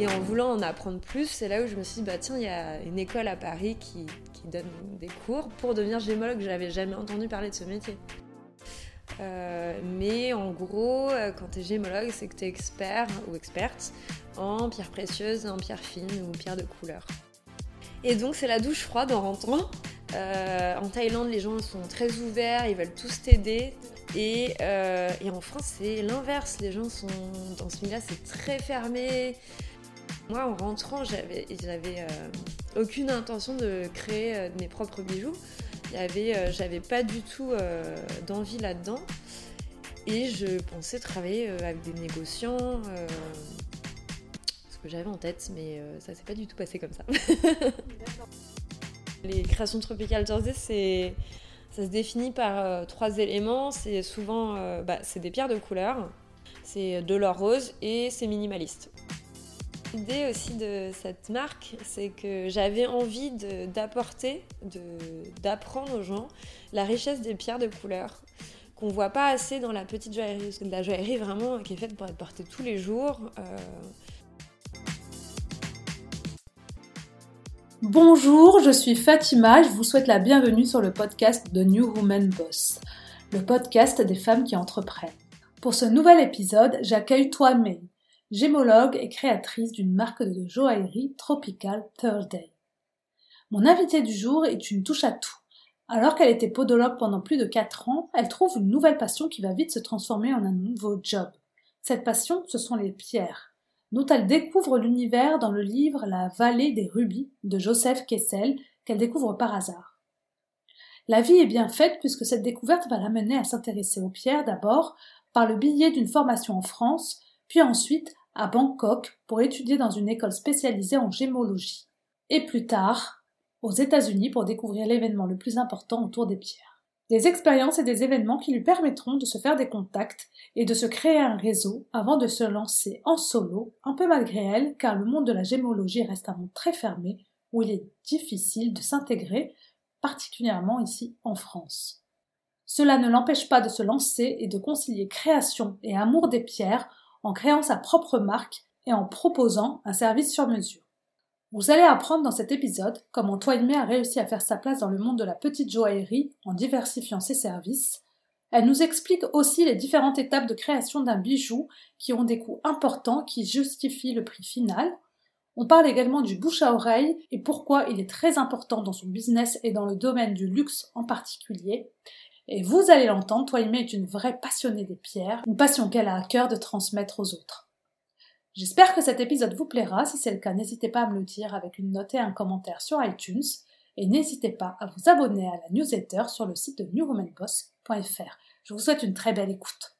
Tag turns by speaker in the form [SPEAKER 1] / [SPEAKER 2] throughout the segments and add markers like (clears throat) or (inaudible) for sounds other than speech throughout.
[SPEAKER 1] Et en voulant en apprendre plus, c'est là où je me suis dit, bah tiens, il y a une école à Paris qui, donne des cours pour devenir gémologue. J'avais jamais entendu parler de ce métier. Euh, mais en gros, euh, quand tu es gémologue, c'est que tu es expert ou experte en pierres précieuses, en pierres fines ou pierres de couleur. Et donc c'est la douche froide en rentrant. Euh, en Thaïlande, les gens sont très ouverts, ils veulent tous t'aider. Et, en France, c'est l'inverse. Les gens sont dans ce milieu-là, c'est très fermé. Moi, en rentrant, j'avais aucune intention de créer mes propres bijoux. Euh, j'avais pas du tout euh, d'envie là-dedans. Et je pensais travailler euh, avec des négociants, ce que j'avais en tête, mais ça s'est pas du tout passé comme ça. (laughs) Les créations tropicales Thursday, ça se définit par trois éléments. C'est souvent bah, c'est des pierres de couleur, c'est de l'or rose et c'est minimaliste. L'idée aussi de cette marque, c'est que j'avais envie d'apporter, d'apprendre aux gens la richesse des pierres de couleur qu'on voit pas assez dans la petite joaillerie, de la joaillerie vraiment qui est faite pour être portée tous les jours. Euh.
[SPEAKER 2] Bonjour, je suis Fatima, je vous souhaite la bienvenue sur le podcast de New Woman Boss, le podcast des femmes qui entreprennent. Pour ce nouvel épisode, j'accueille Toi May, gémologue et créatrice d'une marque de joaillerie Tropical Thursday. Mon invitée du jour est une touche à tout. Alors qu'elle était podologue pendant plus de 4 ans, elle trouve une nouvelle passion qui va vite se transformer en un nouveau job. Cette passion, ce sont les pierres, dont elle découvre l'univers dans le livre La vallée des rubis de Joseph Kessel, qu'elle découvre par hasard. La vie est bien faite puisque cette découverte va l'amener à s'intéresser aux pierres d'abord par le billet d'une formation en France, puis ensuite à Bangkok pour étudier dans une école spécialisée en gémologie, et plus tard aux États-Unis pour découvrir l'événement le plus important autour des pierres. Des expériences et des événements qui lui permettront de se faire des contacts et de se créer un réseau avant de se lancer en solo, un peu malgré elle, car le monde de la gémologie reste un monde très fermé où il est difficile de s'intégrer, particulièrement ici en France. Cela ne l'empêche pas de se lancer et de concilier création et amour des pierres en créant sa propre marque et en proposant un service sur mesure. Vous allez apprendre dans cet épisode comment Toymé a réussi à faire sa place dans le monde de la petite joaillerie en diversifiant ses services. Elle nous explique aussi les différentes étapes de création d'un bijou qui ont des coûts importants qui justifient le prix final. On parle également du bouche à oreille et pourquoi il est très important dans son business et dans le domaine du luxe en particulier. Et vous allez l'entendre, Toymé est une vraie passionnée des pierres, une passion qu'elle a à cœur de transmettre aux autres. J'espère que cet épisode vous plaira. Si c'est le cas, n'hésitez pas à me le dire avec une note et un commentaire sur iTunes. Et n'hésitez pas à vous abonner à la newsletter sur le site de newwomanboss.fr. Je vous souhaite une très belle écoute.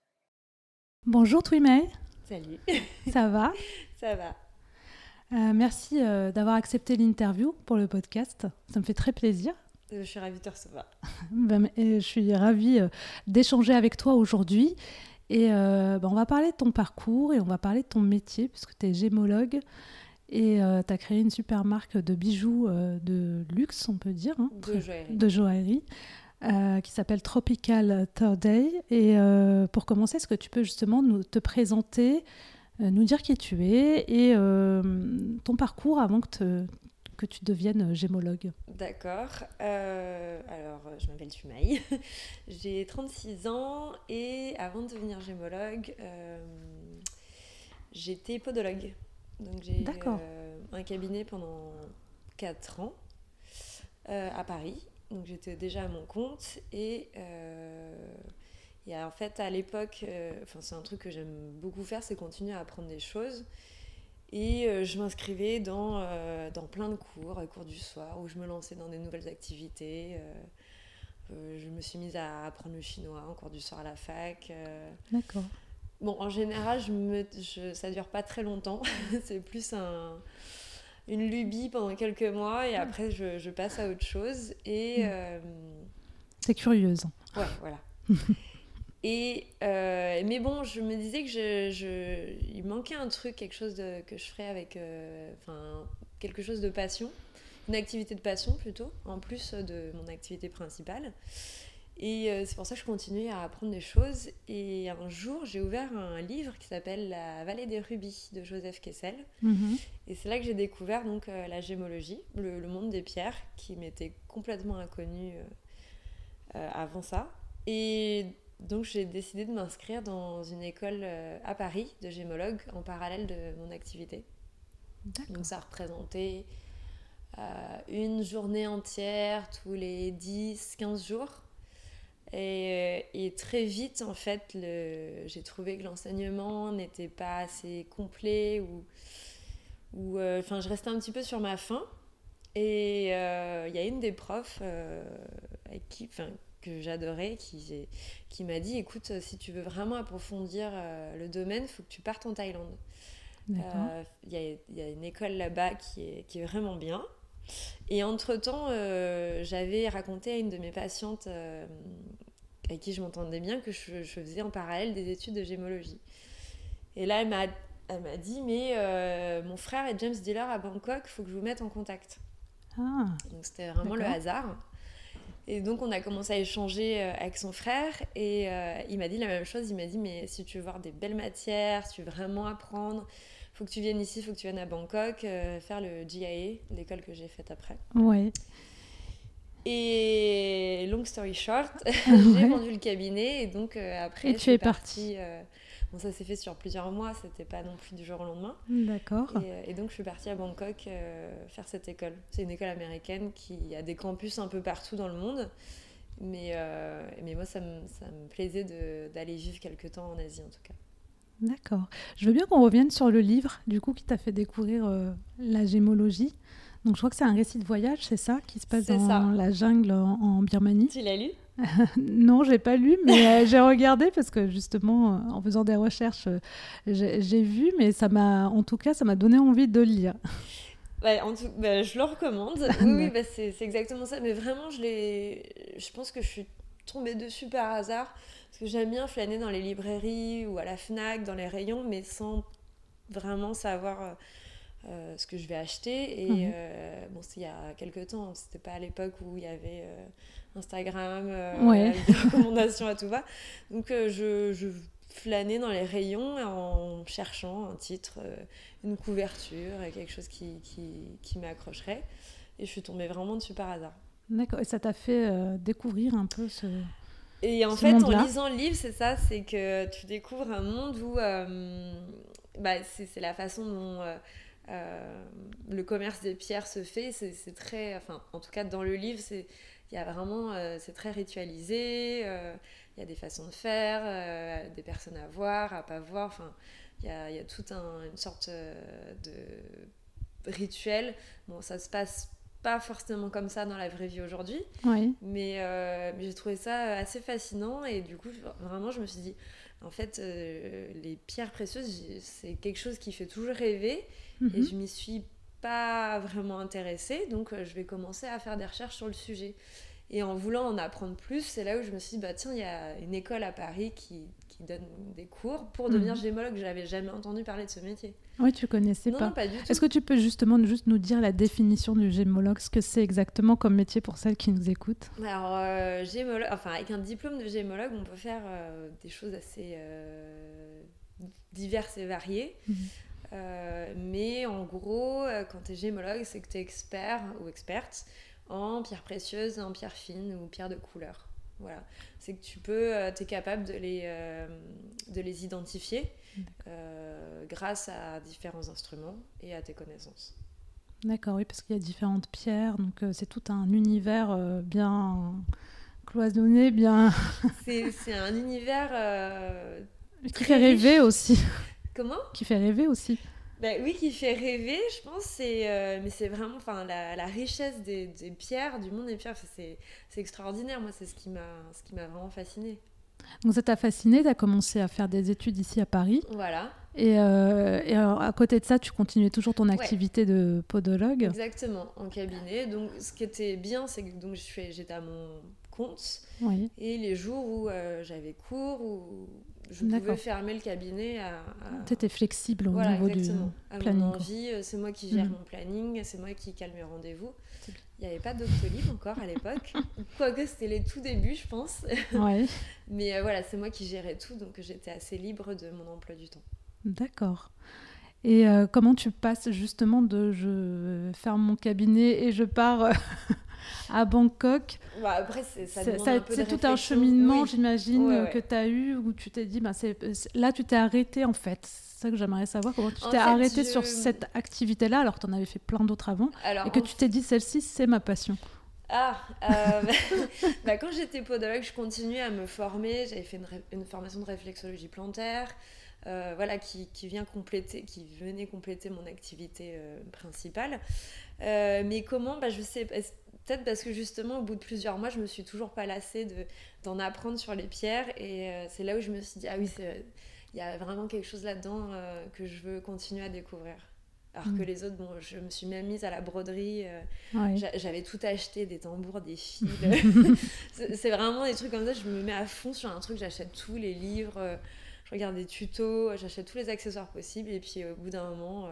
[SPEAKER 2] Bonjour Twimay.
[SPEAKER 1] Salut.
[SPEAKER 2] Ça va?
[SPEAKER 1] Ça va.
[SPEAKER 2] Euh, merci euh, d'avoir accepté l'interview pour le podcast. Ça me fait très plaisir.
[SPEAKER 1] Je suis ravie de te recevoir. (laughs)
[SPEAKER 2] Ben, je suis ravie euh, d'échanger avec toi aujourd'hui. Et euh, ben, on va parler de ton parcours et on va parler de ton métier, puisque tu es gémologue. Et euh, tu as créé une super marque de bijoux de luxe, on peut dire. Hein,
[SPEAKER 1] de joaillerie.
[SPEAKER 2] De joaillerie qui s'appelle Tropical Third Day. Et pour commencer, est-ce que tu peux justement nous, te présenter, nous dire qui tu es et ton parcours avant que que tu deviennes euh, gémologue
[SPEAKER 1] D'accord. Euh, alors, je m'appelle Tumaï. (laughs) J'ai 36 ans et avant de devenir gémologue, euh, j'étais podologue. Donc, j'ai un cabinet pendant 4 ans à Paris. Donc, j'étais déjà à mon compte et. Et en fait, à l'époque, enfin, c'est un truc que j'aime beaucoup faire, c'est continuer à apprendre des choses. Et euh, je m'inscrivais dans, euh, dans plein de cours, cours du soir, où je me lançais dans des nouvelles activités. Euh, je me suis mise à apprendre le chinois en cours du soir à la fac.
[SPEAKER 2] D'accord.
[SPEAKER 1] Bon, en général, je me, je, ça dure pas très longtemps. (laughs) c'est plus un, une lubie pendant quelques mois et après, je, je passe à autre chose. Et.
[SPEAKER 2] Hmm. C'est curieuse.
[SPEAKER 1] Ouais, voilà. (laughs) Et, euh, mais bon, je me disais que je, il manquait un truc, quelque chose de, que je ferais avec, euh, enfin, quelque chose de passion, une activité de passion plutôt, en plus de mon activité principale. Et euh, c'est pour ça que je continue à apprendre des choses. Et un jour, j'ai ouvert un livre qui s'appelle La vallée des rubis de Joseph Kessel.
[SPEAKER 3] Mhm.
[SPEAKER 1] Et c'est là que j'ai découvert donc la gémologie, le, le monde des pierres, qui m'était complètement inconnu avant ça. Et donc j'ai décidé de m'inscrire dans une école euh, à Paris de gémologue en parallèle de mon activité. Donc ça représentait euh, une journée entière tous les 10-15 jours. Et, euh, et très vite, en fait, le- j'ai trouvé que l'enseignement n'était pas assez complet ou, ou euh, je restais un petit peu sur ma faim. Et euh, il y a une des profs avec qui, que j'adorais qui, qui m'a dit écoute, si tu veux vraiment approfondir euh, le domaine, il faut que tu partes en Thaïlande. Euh, Il y, a, il y a une école là-bas qui est, qui est vraiment bien. Et entre-temps, euh, j'avais raconté à une de mes patientes euh, avec qui je m'entendais bien que je, je faisais en parallèle des études de gémologie. Et là, elle m'a, dit, mais euh, mon frère est James Dealer à Bangkok, il faut que je vous mette en contact.
[SPEAKER 3] Ah,
[SPEAKER 1] Donc c'était vraiment le hasard. Et donc on a commencé à échanger euh, avec son frère et euh, il m'a dit la même chose. Il m'a dit mais si tu veux voir des belles matières, si tu veux vraiment apprendre, faut que tu viennes ici, faut que tu viennes à Bangkok euh, faire le GIA, l'école que j'ai faite après.
[SPEAKER 3] ouais.
[SPEAKER 1] Et long story short, (laughs) j'ai
[SPEAKER 3] Ouais.
[SPEAKER 1] vendu le cabinet et donc euh, après
[SPEAKER 3] Et tu es
[SPEAKER 1] partie. euh, bon ça s'est fait sur plusieurs mois, c'était pas non plus du jour au lendemain.
[SPEAKER 3] D'accord.
[SPEAKER 1] Et, euh, et donc je suis partie à Bangkok euh, faire cette école. C'est une école américaine qui a des campus un peu partout dans le monde. Mais, euh, mais moi, ça me, ça me plaisait d'aller vivre quelques temps en Asie, en tout cas.
[SPEAKER 3] D'accord. Je veux bien qu'on revienne sur le livre, du coup, qui t'a fait découvrir euh, la gémologie. Donc, je crois que c'est un récit de voyage, c'est ça, qui se passe dans
[SPEAKER 1] ça.
[SPEAKER 3] la jungle en, en Birmanie?
[SPEAKER 1] Tu l'as lu? (laughs)
[SPEAKER 3] Non, j'ai pas lu, mais euh, j'ai regardé parce que justement, euh, en faisant des recherches, euh, j'ai vu, mais ça m'a, en tout cas, ça m'a donné envie de le lire. (laughs)
[SPEAKER 1] Bah, en tout, bah, je le recommande. (laughs) Oui, oui, bah, c'est exactement ça. Mais vraiment, je, je pense que je suis tombée dessus par hasard. Parce que j'aime bien flâner dans les librairies ou à la Fnac, dans les rayons, mais sans vraiment savoir euh, ce que je vais acheter. Et
[SPEAKER 3] Mhm.
[SPEAKER 1] euh, bon, c'est il y a quelques temps. C'était pas à l'époque où il y avait euh, Instagram,
[SPEAKER 3] Ouais. (laughs)
[SPEAKER 1] des recommandations à tout va. Donc, je, je flânais dans les rayons en cherchant un titre, une couverture, et quelque chose qui, qui, qui m'accrocherait. Et je suis tombée vraiment dessus par hasard.
[SPEAKER 3] D'accord. Et ça t'a fait découvrir un peu ce.
[SPEAKER 1] Et en
[SPEAKER 3] Ce
[SPEAKER 1] fait, en lisant le livre, c'est ça, c'est que tu découvres un monde où bah, c'est c'est la façon dont euh, le commerce des pierres se fait. C'est très, enfin, en tout cas dans le livre, c'est il y a vraiment, euh, c'est très ritualisé. euh, Il y a des façons de faire, des personnes à voir, à pas voir. Enfin, il y a, y a toute un- une sorte de rituel. Bon, ça se passe pas forcément comme ça dans la vraie vie aujourd'hui.
[SPEAKER 3] Oui.
[SPEAKER 1] Mais, mais j'ai trouvé ça assez fascinant et du coup, vraiment, je me suis dit, en fait, les pierres précieuses, c'est quelque chose qui fait toujours rêver et
[SPEAKER 3] Mhm.
[SPEAKER 1] je m'y suis pas vraiment intéressée, donc euh, je vais commencer à faire des recherches sur le sujet. Et en voulant en apprendre plus, c'est là où je me suis dit, bah tiens, il y a une école à Paris qui, qui donne des cours pour devenir
[SPEAKER 3] Mhm.
[SPEAKER 1] gémologue. Je n'avais jamais entendu parler de ce métier.
[SPEAKER 3] Oui, tu connaissais
[SPEAKER 1] non,
[SPEAKER 3] pas.
[SPEAKER 1] non, pas du tout.
[SPEAKER 3] Est-ce que tu peux justement juste nous dire la définition du gémologue, ce que c'est exactement comme métier pour celles qui nous écoutent?
[SPEAKER 1] Alors, euh, gémologue, enfin, avec un diplôme de gémologue, on peut faire euh, des choses assez euh, diverses et variées.
[SPEAKER 3] Mhm.
[SPEAKER 1] Euh, mais en gros, euh, quand tu es gémologue, c'est que tu es expert ou experte en pierres précieuses, en pierres fines ou pierres de couleur. Voilà. C'est que tu peux, tu es capable de les, euh, de les identifier euh, grâce à différents instruments et à tes connaissances.
[SPEAKER 3] D'accord, oui, parce qu'il y a différentes pierres, donc euh, c'est tout un univers euh, bien cloisonné, bien
[SPEAKER 1] C'est un univers. euh, (laughs) Très riche.
[SPEAKER 3] aussi,
[SPEAKER 1] Comment?
[SPEAKER 3] Qui fait rêver aussi.
[SPEAKER 1] Ben oui, qui fait rêver, je pense. C'est, euh, mais c'est vraiment, enfin, la, la richesse des, des pierres, du monde des pierres, c'est, c'est extraordinaire. Moi, c'est ce qui m'a, ce qui m'a vraiment fascinée.
[SPEAKER 3] Donc ça t'a fasciné, tu as commencé à faire des études ici à Paris,
[SPEAKER 1] Voilà,
[SPEAKER 3] et, euh, et alors, à côté de ça, tu continuais toujours ton activité de podologue.
[SPEAKER 1] exactement, en cabinet. Donc, ce qui était bien, c'est que donc j'étais à mon compte
[SPEAKER 3] Oui,
[SPEAKER 1] et les jours où euh, j'avais cours ou je pouvais fermer le cabinet à, à-
[SPEAKER 3] tu étais flexible au
[SPEAKER 1] Voilà,
[SPEAKER 3] niveau
[SPEAKER 1] exactement.
[SPEAKER 3] du
[SPEAKER 1] À
[SPEAKER 3] planning,
[SPEAKER 1] mon
[SPEAKER 3] quoi.
[SPEAKER 1] envie, euh, c'est moi qui gère
[SPEAKER 3] Mhm.
[SPEAKER 1] mon planning, c'est moi qui cale mes rendez-vous. Il n'y avait pas Doctolib encore à l'époque. (laughs) Quoique c'était les tout débuts, je pense. (laughs)
[SPEAKER 3] Ouais.
[SPEAKER 1] Mais euh, voilà, c'est moi qui gérais tout, donc j'étais assez libre de mon emploi du temps.
[SPEAKER 3] D'accord. Et euh, comment tu passes justement de je ferme mon cabinet et je pars à Bangkok
[SPEAKER 1] Bah, après, c'est ça
[SPEAKER 3] C'est ça-
[SPEAKER 1] un peu de
[SPEAKER 3] c'est tout un cheminement,
[SPEAKER 1] Oui.
[SPEAKER 3] j'imagine,
[SPEAKER 1] Ouais,
[SPEAKER 3] euh,
[SPEAKER 1] ouais.
[SPEAKER 3] que tu as eu où tu t'es dit, bah, c'est, là tu t'es arrêté en fait. C'est ça que j'aimerais savoir, comment tu
[SPEAKER 1] En
[SPEAKER 3] t'es arrêté
[SPEAKER 1] je-
[SPEAKER 3] sur cette activité-là alors que tu en avais fait plein d'autres avant
[SPEAKER 1] Alors,
[SPEAKER 3] et que tu t'es dit, celle-ci c'est ma passion.
[SPEAKER 1] Ah, euh, (laughs) (laughs) bah, quand j'étais podologue, je continuais à me former. J'avais fait une, ré- une formation de réflexologie plantaire, euh, voilà, qui, qui vient compléter, qui venait compléter mon activité euh, principale. Mais comment? Bah, Je sais Peut-être parce que justement, au bout de plusieurs mois, je me suis toujours pas lassée de, d'en apprendre sur les pierres. Et euh, c'est là où je me suis dit, ah oui, il y a vraiment quelque chose là-dedans euh, que je veux continuer à découvrir. Alors
[SPEAKER 3] Mm.
[SPEAKER 1] que les autres, bon, je me suis même mise à la broderie. euh,
[SPEAKER 3] Ouais.
[SPEAKER 1] J'avais tout acheté, des tambours, des fils. (laughs) (laughs) c'est vraiment des trucs comme ça. Je me mets à fond sur un truc. J'achète tous les livres, je regarde des tutos, j'achète tous les accessoires possibles. Et puis au bout d'un moment,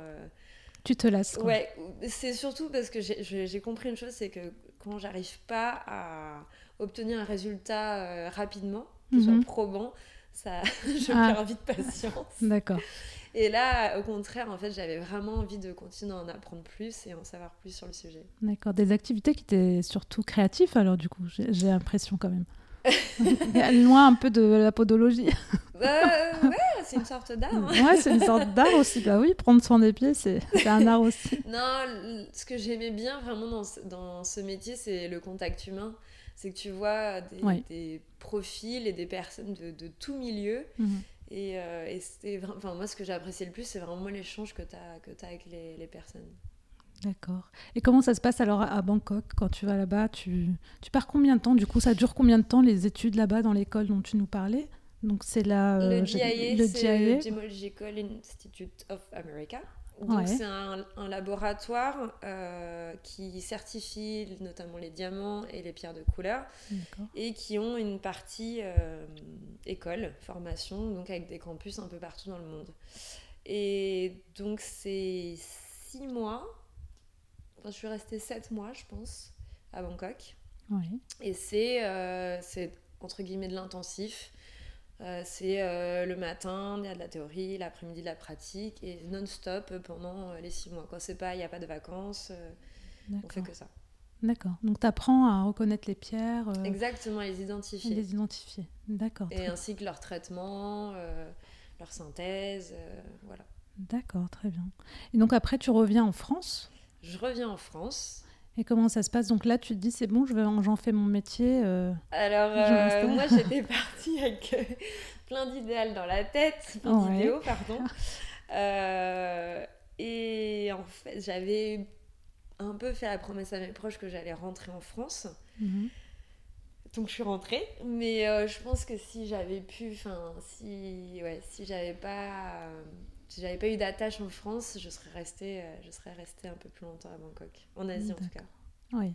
[SPEAKER 3] Tu te lasses. quoi.
[SPEAKER 1] ouais, c'est surtout parce que j'ai compris une chose, c'est que quand j'arrive pas à obtenir un résultat euh, rapidement, qui
[SPEAKER 3] Mhm.
[SPEAKER 1] soit probant, ça, (laughs) je
[SPEAKER 3] Ah.
[SPEAKER 1] perds vite patience.
[SPEAKER 3] D'accord.
[SPEAKER 1] Et là, au contraire, en fait, j'avais vraiment envie de continuer à en apprendre plus et en savoir plus sur le sujet.
[SPEAKER 3] D'accord. Des activités qui étaient surtout créatives alors du coup, j'ai l'impression quand même. Loin un peu de la podologie. (laughs)
[SPEAKER 1] Euh, ouais, c'est une sorte d'art. hein.
[SPEAKER 3] Ouais, c'est une sorte d'art aussi. Bah oui, prendre soin des pieds, c'est, un art aussi. (laughs)
[SPEAKER 1] Non, ce que j'aimais bien vraiment dans ce, dans ce métier, c'est le contact humain. C'est que tu vois des,
[SPEAKER 3] Oui.
[SPEAKER 1] des profils et des personnes de, de tout milieu.
[SPEAKER 3] Mhm.
[SPEAKER 1] Et, euh, et enfin, moi, ce que j'ai apprécié le plus, c'est vraiment l'échange que tu as, que as avec les, les personnes.
[SPEAKER 3] D'accord. Et comment ça se passe alors à Bangkok quand tu vas là-bas? Tu... tu pars combien de temps? Du coup, ça dure combien de temps les études là-bas dans l'école dont tu nous parlais? Donc c'est la
[SPEAKER 1] le
[SPEAKER 3] euh,
[SPEAKER 1] GIA,
[SPEAKER 3] le GIA.
[SPEAKER 1] le Gemological Institute of America. Donc
[SPEAKER 3] Ouais.
[SPEAKER 1] c'est un, un laboratoire euh, qui certifie notamment les diamants et les pierres de couleur. Et qui ont une partie euh, école, formation, donc avec des campus un peu partout dans le monde. Et donc c'est six mois, je suis restée sept mois je pense à Bangkok,
[SPEAKER 3] Oui.
[SPEAKER 1] et c'est euh, c'est, entre guillemets de l'intensif. Euh, c'est euh, le matin, il y a de la théorie, l'après-midi de la pratique, et non-stop pendant les six mois. Quand c'est pas, il n'y a pas de vacances, on fait
[SPEAKER 3] D'accord.
[SPEAKER 1] que ça.
[SPEAKER 3] D'accord. Donc tu apprends à reconnaître les pierres,
[SPEAKER 1] Exactement, les identifier.
[SPEAKER 3] les identifier. D'accord.
[SPEAKER 1] et ainsi que leur traitement, leur synthèse, voilà.
[SPEAKER 3] D'accord, très bien. Et donc après, tu reviens en France?
[SPEAKER 1] Je reviens en France.
[SPEAKER 3] Et comment ça se passe? Donc là, tu te dis, c'est bon, je j'en fais mon métier. euh,
[SPEAKER 1] Alors, euh, moi, j'étais partie avec euh, plein d'idéal dans la tête, plein d'idéaux, pardon. Euh, et en fait, j'avais un peu fait la promesse à mes proches que j'allais rentrer en France.
[SPEAKER 3] mhm.
[SPEAKER 1] Donc je suis rentrée, mais je pense que si j'avais pu, enfin si, ouais, si j'avais pas, si j'avais pas eu d'attache en France, je serais restée, euh, je serais restée un peu plus longtemps à Bangkok, en Asie en tout cas.
[SPEAKER 3] Oui.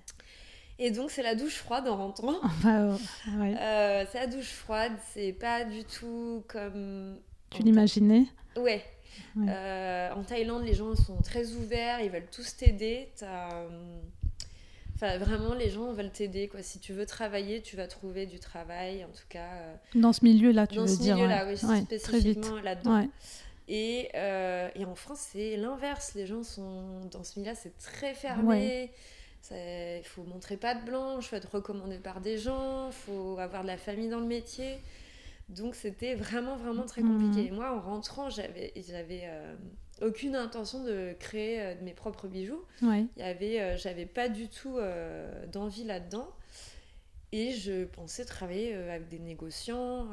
[SPEAKER 1] Et donc c'est la douche froide en rentrant.
[SPEAKER 3] Bah, euh, ouais.
[SPEAKER 1] Euh, c'est la douche froide, c'est pas du tout comme.
[SPEAKER 3] Tu l'imaginais
[SPEAKER 1] Ouais.
[SPEAKER 3] Ouais.
[SPEAKER 1] Euh, en Thaïlande, les gens sont très ouverts, ils veulent tous t'aider. Enfin, vraiment, les gens veulent t'aider. Quoi. Si tu veux travailler, tu vas trouver du travail. En tout cas, euh,
[SPEAKER 3] Dans ce milieu-là, tu
[SPEAKER 1] dans
[SPEAKER 3] veux
[SPEAKER 1] ce
[SPEAKER 3] dire
[SPEAKER 1] milieu-là,
[SPEAKER 3] ouais.
[SPEAKER 1] oui,
[SPEAKER 3] Ouais, très vite.
[SPEAKER 1] spécifiquement là-dedans. Et, euh, et en France, c'est l'inverse. Les gens sont dans ce milieu-là, c'est très fermé.
[SPEAKER 3] Ouais.
[SPEAKER 1] Il faut montrer pas de blanche, il faut être recommandé par des gens, il faut avoir de la famille dans le métier. Donc c'était vraiment, vraiment très compliqué.
[SPEAKER 3] Mhm.
[SPEAKER 1] Et moi, en rentrant, j'avais, j'avais euh, aucune intention de créer euh, mes propres bijoux.
[SPEAKER 3] Ouais.
[SPEAKER 1] Il y avait, j'avais pas du tout d'envie là-dedans. Et je pensais travailler avec des négociants.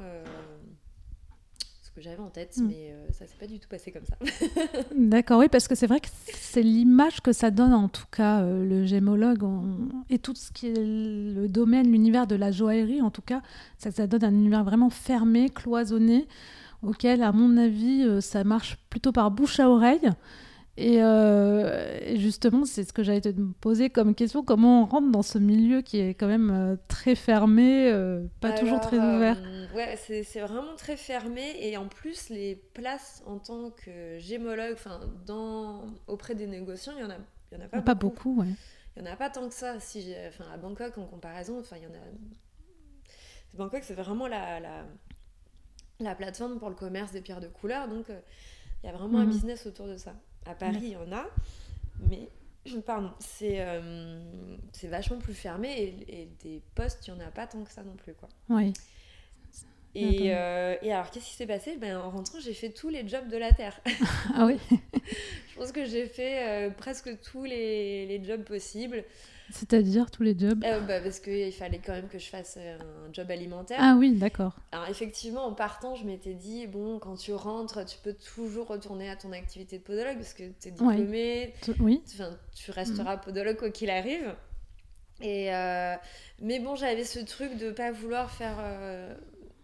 [SPEAKER 1] Ce que j'avais en tête,
[SPEAKER 3] Mm.
[SPEAKER 1] mais euh, ça s'est pas du tout passé comme ça. (laughs)
[SPEAKER 3] D'accord, oui, parce que c'est vrai que c'est l'image que ça donne, en tout cas, euh, le gémologue on- et tout ce qui est le domaine, l'univers de la joaillerie, en tout cas, ça, ça donne un univers vraiment fermé, cloisonné, auquel, à mon avis, euh, ça marche plutôt par bouche à oreille. Et, euh, et justement, c'est ce que j'allais te poser comme question, comment on rentre dans ce milieu qui est quand même euh, très fermé, euh, pas toujours très ouvert?
[SPEAKER 1] ouais, c'est vraiment très fermé. Et en plus, les places en tant que gémologue, dans auprès des négociants, il y en a, il y en a pas,
[SPEAKER 3] Pas beaucoup, ouais.
[SPEAKER 1] il n'y en a pas tant que ça. Si à Bangkok, en comparaison, il y en a. Bangkok, c'est vraiment la, la, la, plateforme pour le commerce des pierres de couleur, donc il y a vraiment un
[SPEAKER 3] Mhm.
[SPEAKER 1] business autour de ça. À Paris, il y en a, mais pardon, c'est euh, c'est vachement plus fermé et, et des postes, il n'y en a pas tant que ça non plus, quoi.
[SPEAKER 3] Oui.
[SPEAKER 1] Et, euh, et alors, qu'est-ce qui s'est passé? Ben, En rentrant, j'ai fait tous les jobs de la Terre. (laughs)
[SPEAKER 3] Ah oui.
[SPEAKER 1] Je pense que j'ai fait euh, presque tous les, les jobs possibles.
[SPEAKER 3] C'est-à-dire tous les jobs.
[SPEAKER 1] Euh, bah, parce qu'il fallait quand même que je fasse euh, un job alimentaire.
[SPEAKER 3] Ah oui, d'accord.
[SPEAKER 1] Alors effectivement, en partant, je m'étais dit, bon, quand tu rentres, tu peux toujours retourner à ton activité de podologue parce que tu es diplômé,
[SPEAKER 3] T- Oui.
[SPEAKER 1] enfin, tu resteras podologue quoi qu'il arrive. Et, euh, mais bon, j'avais ce truc de pas vouloir faire euh,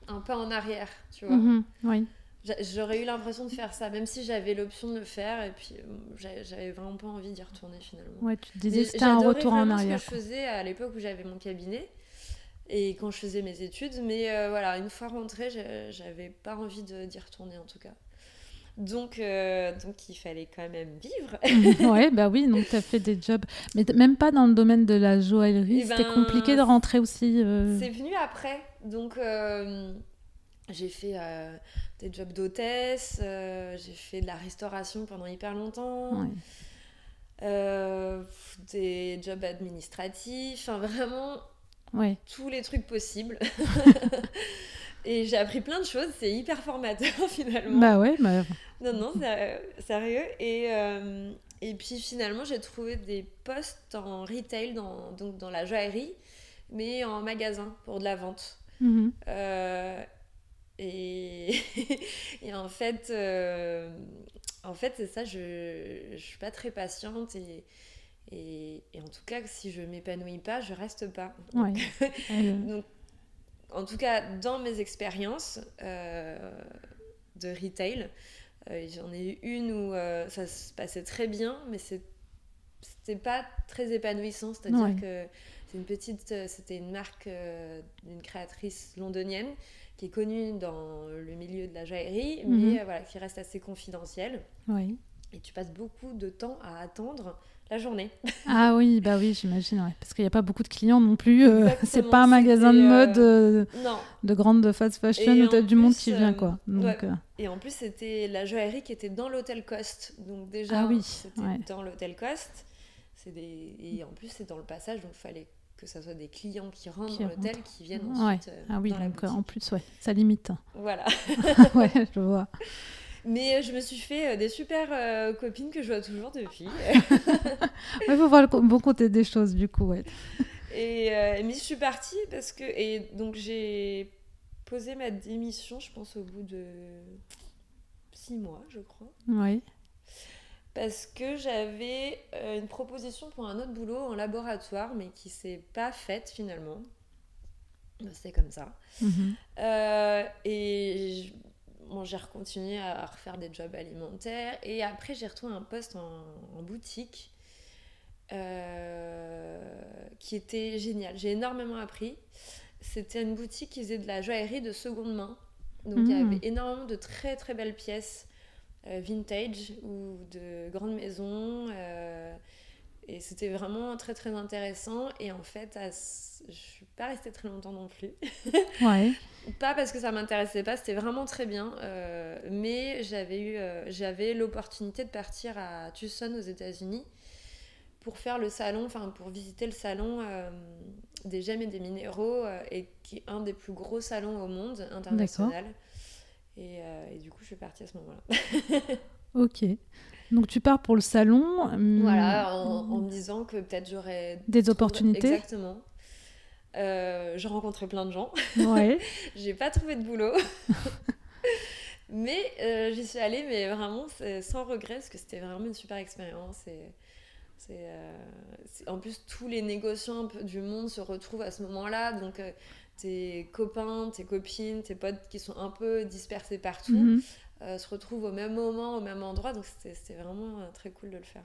[SPEAKER 1] un pas en arrière, tu vois.
[SPEAKER 3] Mhm, Oui.
[SPEAKER 1] J'a- J'aurais eu l'impression de faire ça, même si j'avais l'option de le faire, et puis euh, j'a- j'avais vraiment pas envie d'y retourner finalement.
[SPEAKER 3] Ouais, tu disais c'était un retour en arrière.
[SPEAKER 1] ce que je faisais à l'époque où j'avais mon cabinet et quand je faisais mes études, mais euh, voilà, une fois rentrée, j'avais pas envie d'y retourner en tout cas. Donc, euh, donc il fallait quand même vivre. (laughs)
[SPEAKER 3] Ouais, bah oui, donc tu as fait des jobs. Mais même pas dans le domaine de la joaillerie,
[SPEAKER 1] Eh
[SPEAKER 3] c'était
[SPEAKER 1] ben,
[SPEAKER 3] compliqué de rentrer aussi. euh,
[SPEAKER 1] C'est venu après. Donc, euh, j'ai fait euh, des jobs d'hôtesse, euh, j'ai fait de la restauration pendant hyper longtemps.
[SPEAKER 3] ouais.
[SPEAKER 1] Euh, des jobs administratifs, enfin vraiment
[SPEAKER 3] Ouais.
[SPEAKER 1] tous les trucs possibles. (laughs) Et j'ai appris plein de choses, c'est hyper formateur (laughs) finalement.
[SPEAKER 3] Bah ouais, bah,
[SPEAKER 1] Non, non, sérieux. Et, et puis finalement, j'ai trouvé des postes en retail, dans, donc dans la joaillerie, mais en magasin pour de la vente.
[SPEAKER 3] mhm.
[SPEAKER 1] Euh, et, (laughs) et en fait, euh, en fait c'est ça, je ne suis pas très patiente et, et, et en tout cas, si je m'épanouis pas, je reste pas. (laughs)
[SPEAKER 3] ouais.
[SPEAKER 1] Donc, en tout cas, dans mes expériences euh, de retail, euh, j'en ai eu une où euh, ça se passait très bien, mais c'était pas très épanouissant. C'est-à-dire
[SPEAKER 3] Ouais.
[SPEAKER 1] que c'est une petite, c'était une marque d'une créatrice londonienne qui est connue dans le milieu de la joaillerie,
[SPEAKER 3] Mhm.
[SPEAKER 1] mais euh, voilà, qui reste assez confidentielle.
[SPEAKER 3] ouais.
[SPEAKER 1] Et tu passes beaucoup de temps à attendre la journée. (laughs)
[SPEAKER 3] Ah oui, bah oui, j'imagine, ouais. parce qu'il n'y a pas beaucoup de clients non plus. euh, c'est pas un magasin de
[SPEAKER 1] c'était,
[SPEAKER 3] mode euh, de grande fast fashion où t'as du monde qui vient,
[SPEAKER 1] euh,
[SPEAKER 3] quoi. Donc,
[SPEAKER 1] ouais.
[SPEAKER 3] euh,
[SPEAKER 1] Et en plus, c'était la joaillerie qui était dans l'hôtel Cost. Donc déjà,
[SPEAKER 3] Ah oui,
[SPEAKER 1] c'était
[SPEAKER 3] ouais.
[SPEAKER 1] dans l'hôtel Cost. C'est des... Et en plus, c'est dans le passage, donc il fallait que ça soit des clients qui rentrent
[SPEAKER 3] Qui
[SPEAKER 1] dans l'hôtel, qui viennent
[SPEAKER 3] Ouais.
[SPEAKER 1] ensuite euh,
[SPEAKER 3] Ah oui,
[SPEAKER 1] dans la
[SPEAKER 3] donc euh, en plus, ouais, ça limite.
[SPEAKER 1] Voilà. (laughs) (laughs)
[SPEAKER 3] ouais, je vois.
[SPEAKER 1] Mais euh, je me suis fait des super euh, copines que je vois toujours depuis. (laughs)
[SPEAKER 3] Il faut voir le bon côté des choses, du coup, ouais.
[SPEAKER 1] et euh, mais je suis partie parce que... Et donc j'ai posé ma démission, je pense, au bout de six mois, je crois.
[SPEAKER 3] Ouais.
[SPEAKER 1] Parce que j'avais euh, une proposition pour un autre boulot en laboratoire, mais qui s'est pas faite finalement. C'est comme ça.
[SPEAKER 3] Mhm.
[SPEAKER 1] Euh, et bon, j'ai continué à refaire des jobs alimentaires. Et après, j'ai retrouvé un poste en, en boutique euh, qui était génial. J'ai énormément appris. C'était une boutique qui faisait de la joaillerie de seconde main. Donc il y
[SPEAKER 3] Mhm.
[SPEAKER 1] avait énormément de très très belles pièces vintage ou de grandes maisons. euh, et c'était vraiment très très intéressant. Et en fait, à je suis pas restée très longtemps non plus. (laughs)
[SPEAKER 3] Ouais.
[SPEAKER 1] Pas parce que ça m'intéressait pas, c'était vraiment très bien. euh, mais j'avais eu, euh, j'avais l'opportunité de partir à Tucson aux États-Unis pour faire le salon, enfin pour visiter le salon euh, des gemmes et des minéraux, euh, et qui est un des plus gros salons au monde international. Et, euh, et du coup, je suis partie à ce moment-là. (laughs)
[SPEAKER 3] Ok. Donc tu pars pour le salon. hum,
[SPEAKER 1] Voilà, en, en me disant que peut-être j'aurais
[SPEAKER 3] Des
[SPEAKER 1] trouvé-
[SPEAKER 3] opportunités.
[SPEAKER 1] Exactement. Euh, j'ai rencontré plein de gens.
[SPEAKER 3] Ouais. (laughs)
[SPEAKER 1] J'ai pas trouvé de boulot. (laughs) mais euh, j'y suis allée, mais vraiment sans regret, parce que c'était vraiment une super expérience. Et, euh, en plus, tous les négociants du monde se retrouvent à ce moment-là. Donc, tes copains, tes copines, tes potes qui sont un peu dispersés partout
[SPEAKER 3] Mhm.
[SPEAKER 1] euh, se retrouvent au même moment, au même endroit. Donc, c'était, vraiment euh, très cool de le faire.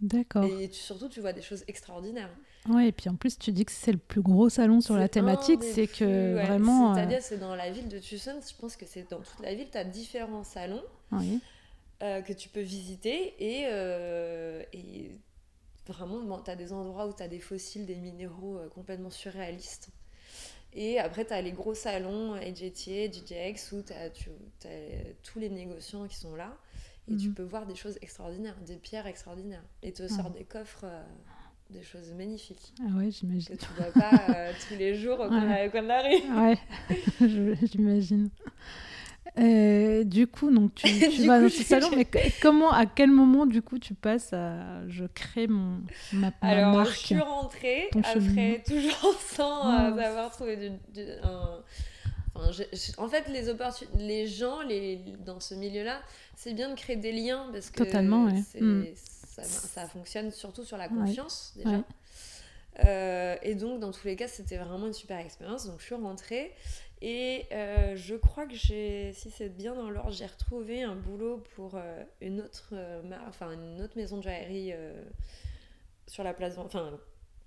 [SPEAKER 3] D'accord.
[SPEAKER 1] Et tu- surtout, tu vois des choses extraordinaires.
[SPEAKER 3] Ouais, et puis en plus, tu dis que c'est le plus gros salon sur la thématique, c'est que
[SPEAKER 1] ouais,
[SPEAKER 3] vraiment. euh,
[SPEAKER 1] C'est-à-dire, c'est dans la ville de Tucson, je pense que c'est dans toute la ville, tu as différents salons
[SPEAKER 3] oui.
[SPEAKER 1] euh, que tu peux visiter et, euh, et vraiment, tu as des endroits où tu as des fossiles, des minéraux euh, complètement surréalistes. Et après, tu as les gros salons AJTA, DJX, où tu as, tous les négociants qui sont là. Et tu
[SPEAKER 3] Mhm.
[SPEAKER 1] peux voir des choses extraordinaires, des pierres extraordinaires. Et te
[SPEAKER 3] Ah.
[SPEAKER 1] sortent des coffres, euh, des choses magnifiques.
[SPEAKER 3] Ah ouais,
[SPEAKER 1] Que
[SPEAKER 3] j'imagine.
[SPEAKER 1] tu vois pas euh, tous les jours (laughs) quand
[SPEAKER 3] Ouais.
[SPEAKER 1] on arrive.
[SPEAKER 3] Ouais, (laughs) j'imagine. Euh, du coup, donc tu, (laughs) tu vas
[SPEAKER 1] coup,
[SPEAKER 3] dans
[SPEAKER 1] je-
[SPEAKER 3] ce salon, mais comment, à quel moment du coup tu passes à je crée mon ma, ma
[SPEAKER 1] Alors,
[SPEAKER 3] marque
[SPEAKER 1] je suis rentrée après, (laughs) toujours sans euh, avoir trouvé du, du- un... Enfin, je- je- en fait, les, les gens les, dans ce milieu-là, c'est bien de créer des liens parce que
[SPEAKER 3] Totalement, ouais.
[SPEAKER 1] c'est-
[SPEAKER 3] Mm.
[SPEAKER 1] ça, ça fonctionne surtout sur la
[SPEAKER 3] Ouais.
[SPEAKER 1] confiance déjà.
[SPEAKER 3] Ouais.
[SPEAKER 1] Euh, et donc, dans tous les cas, c'était vraiment une super expérience. Donc, je suis rentrée et euh, je crois que j'ai, si c'est bien dans l'ordre, j'ai retrouvé un boulot pour euh, une autre, euh, enfin une autre maison de joaillerie sur la place, enfin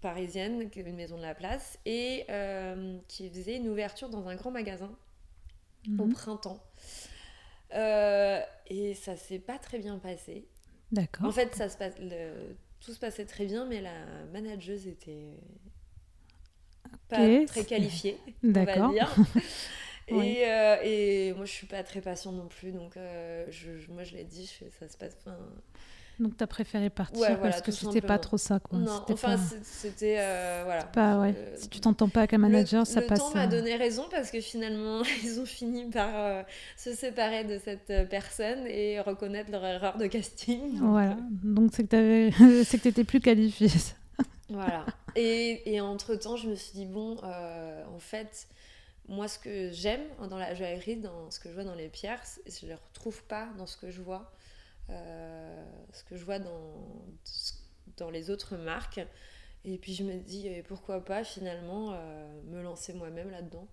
[SPEAKER 1] parisienne, une maison de la place, et qui faisait une ouverture dans un grand magasin au
[SPEAKER 3] Mhm.
[SPEAKER 1] printemps. Et ça s'est pas très bien passé.
[SPEAKER 3] D'accord.
[SPEAKER 1] En fait, ça se passe, le- tout se passait très bien, mais la manageuse était pas très qualifiée, on va
[SPEAKER 3] D'accord.
[SPEAKER 1] dire. (laughs) Et, euh, et moi, je suis pas très patiente non plus, donc euh, je, je- moi, je l'ai dit, je ça se passe.
[SPEAKER 3] Donc t'as préféré partir
[SPEAKER 1] Ouais, voilà,
[SPEAKER 3] parce que c'était pas trop ça quoi.
[SPEAKER 1] non, enfin, c'était euh, voilà.
[SPEAKER 3] pas- ouais. Si tu t'entends pas avec un manager,
[SPEAKER 1] le,
[SPEAKER 3] ça
[SPEAKER 1] le
[SPEAKER 3] passe.
[SPEAKER 1] temps m'a
[SPEAKER 3] euh,
[SPEAKER 1] donné raison parce que finalement, (laughs) ils ont fini par se séparer de cette personne et reconnaître leur erreur de casting. Donc,
[SPEAKER 3] Voilà. Donc c'est que (laughs) que t'étais plus qualifiée.
[SPEAKER 1] Voilà. Et, et entre-temps, je me suis dit, bon, euh, en fait, moi, ce que j'aime dans la joaillerie, dans ce que je vois dans les pierres, je ne les retrouve pas dans ce que je vois, euh, ce que je vois dans, dans les autres marques. Et puis je me dis, pourquoi pas finalement euh, me lancer moi-même là-dedans.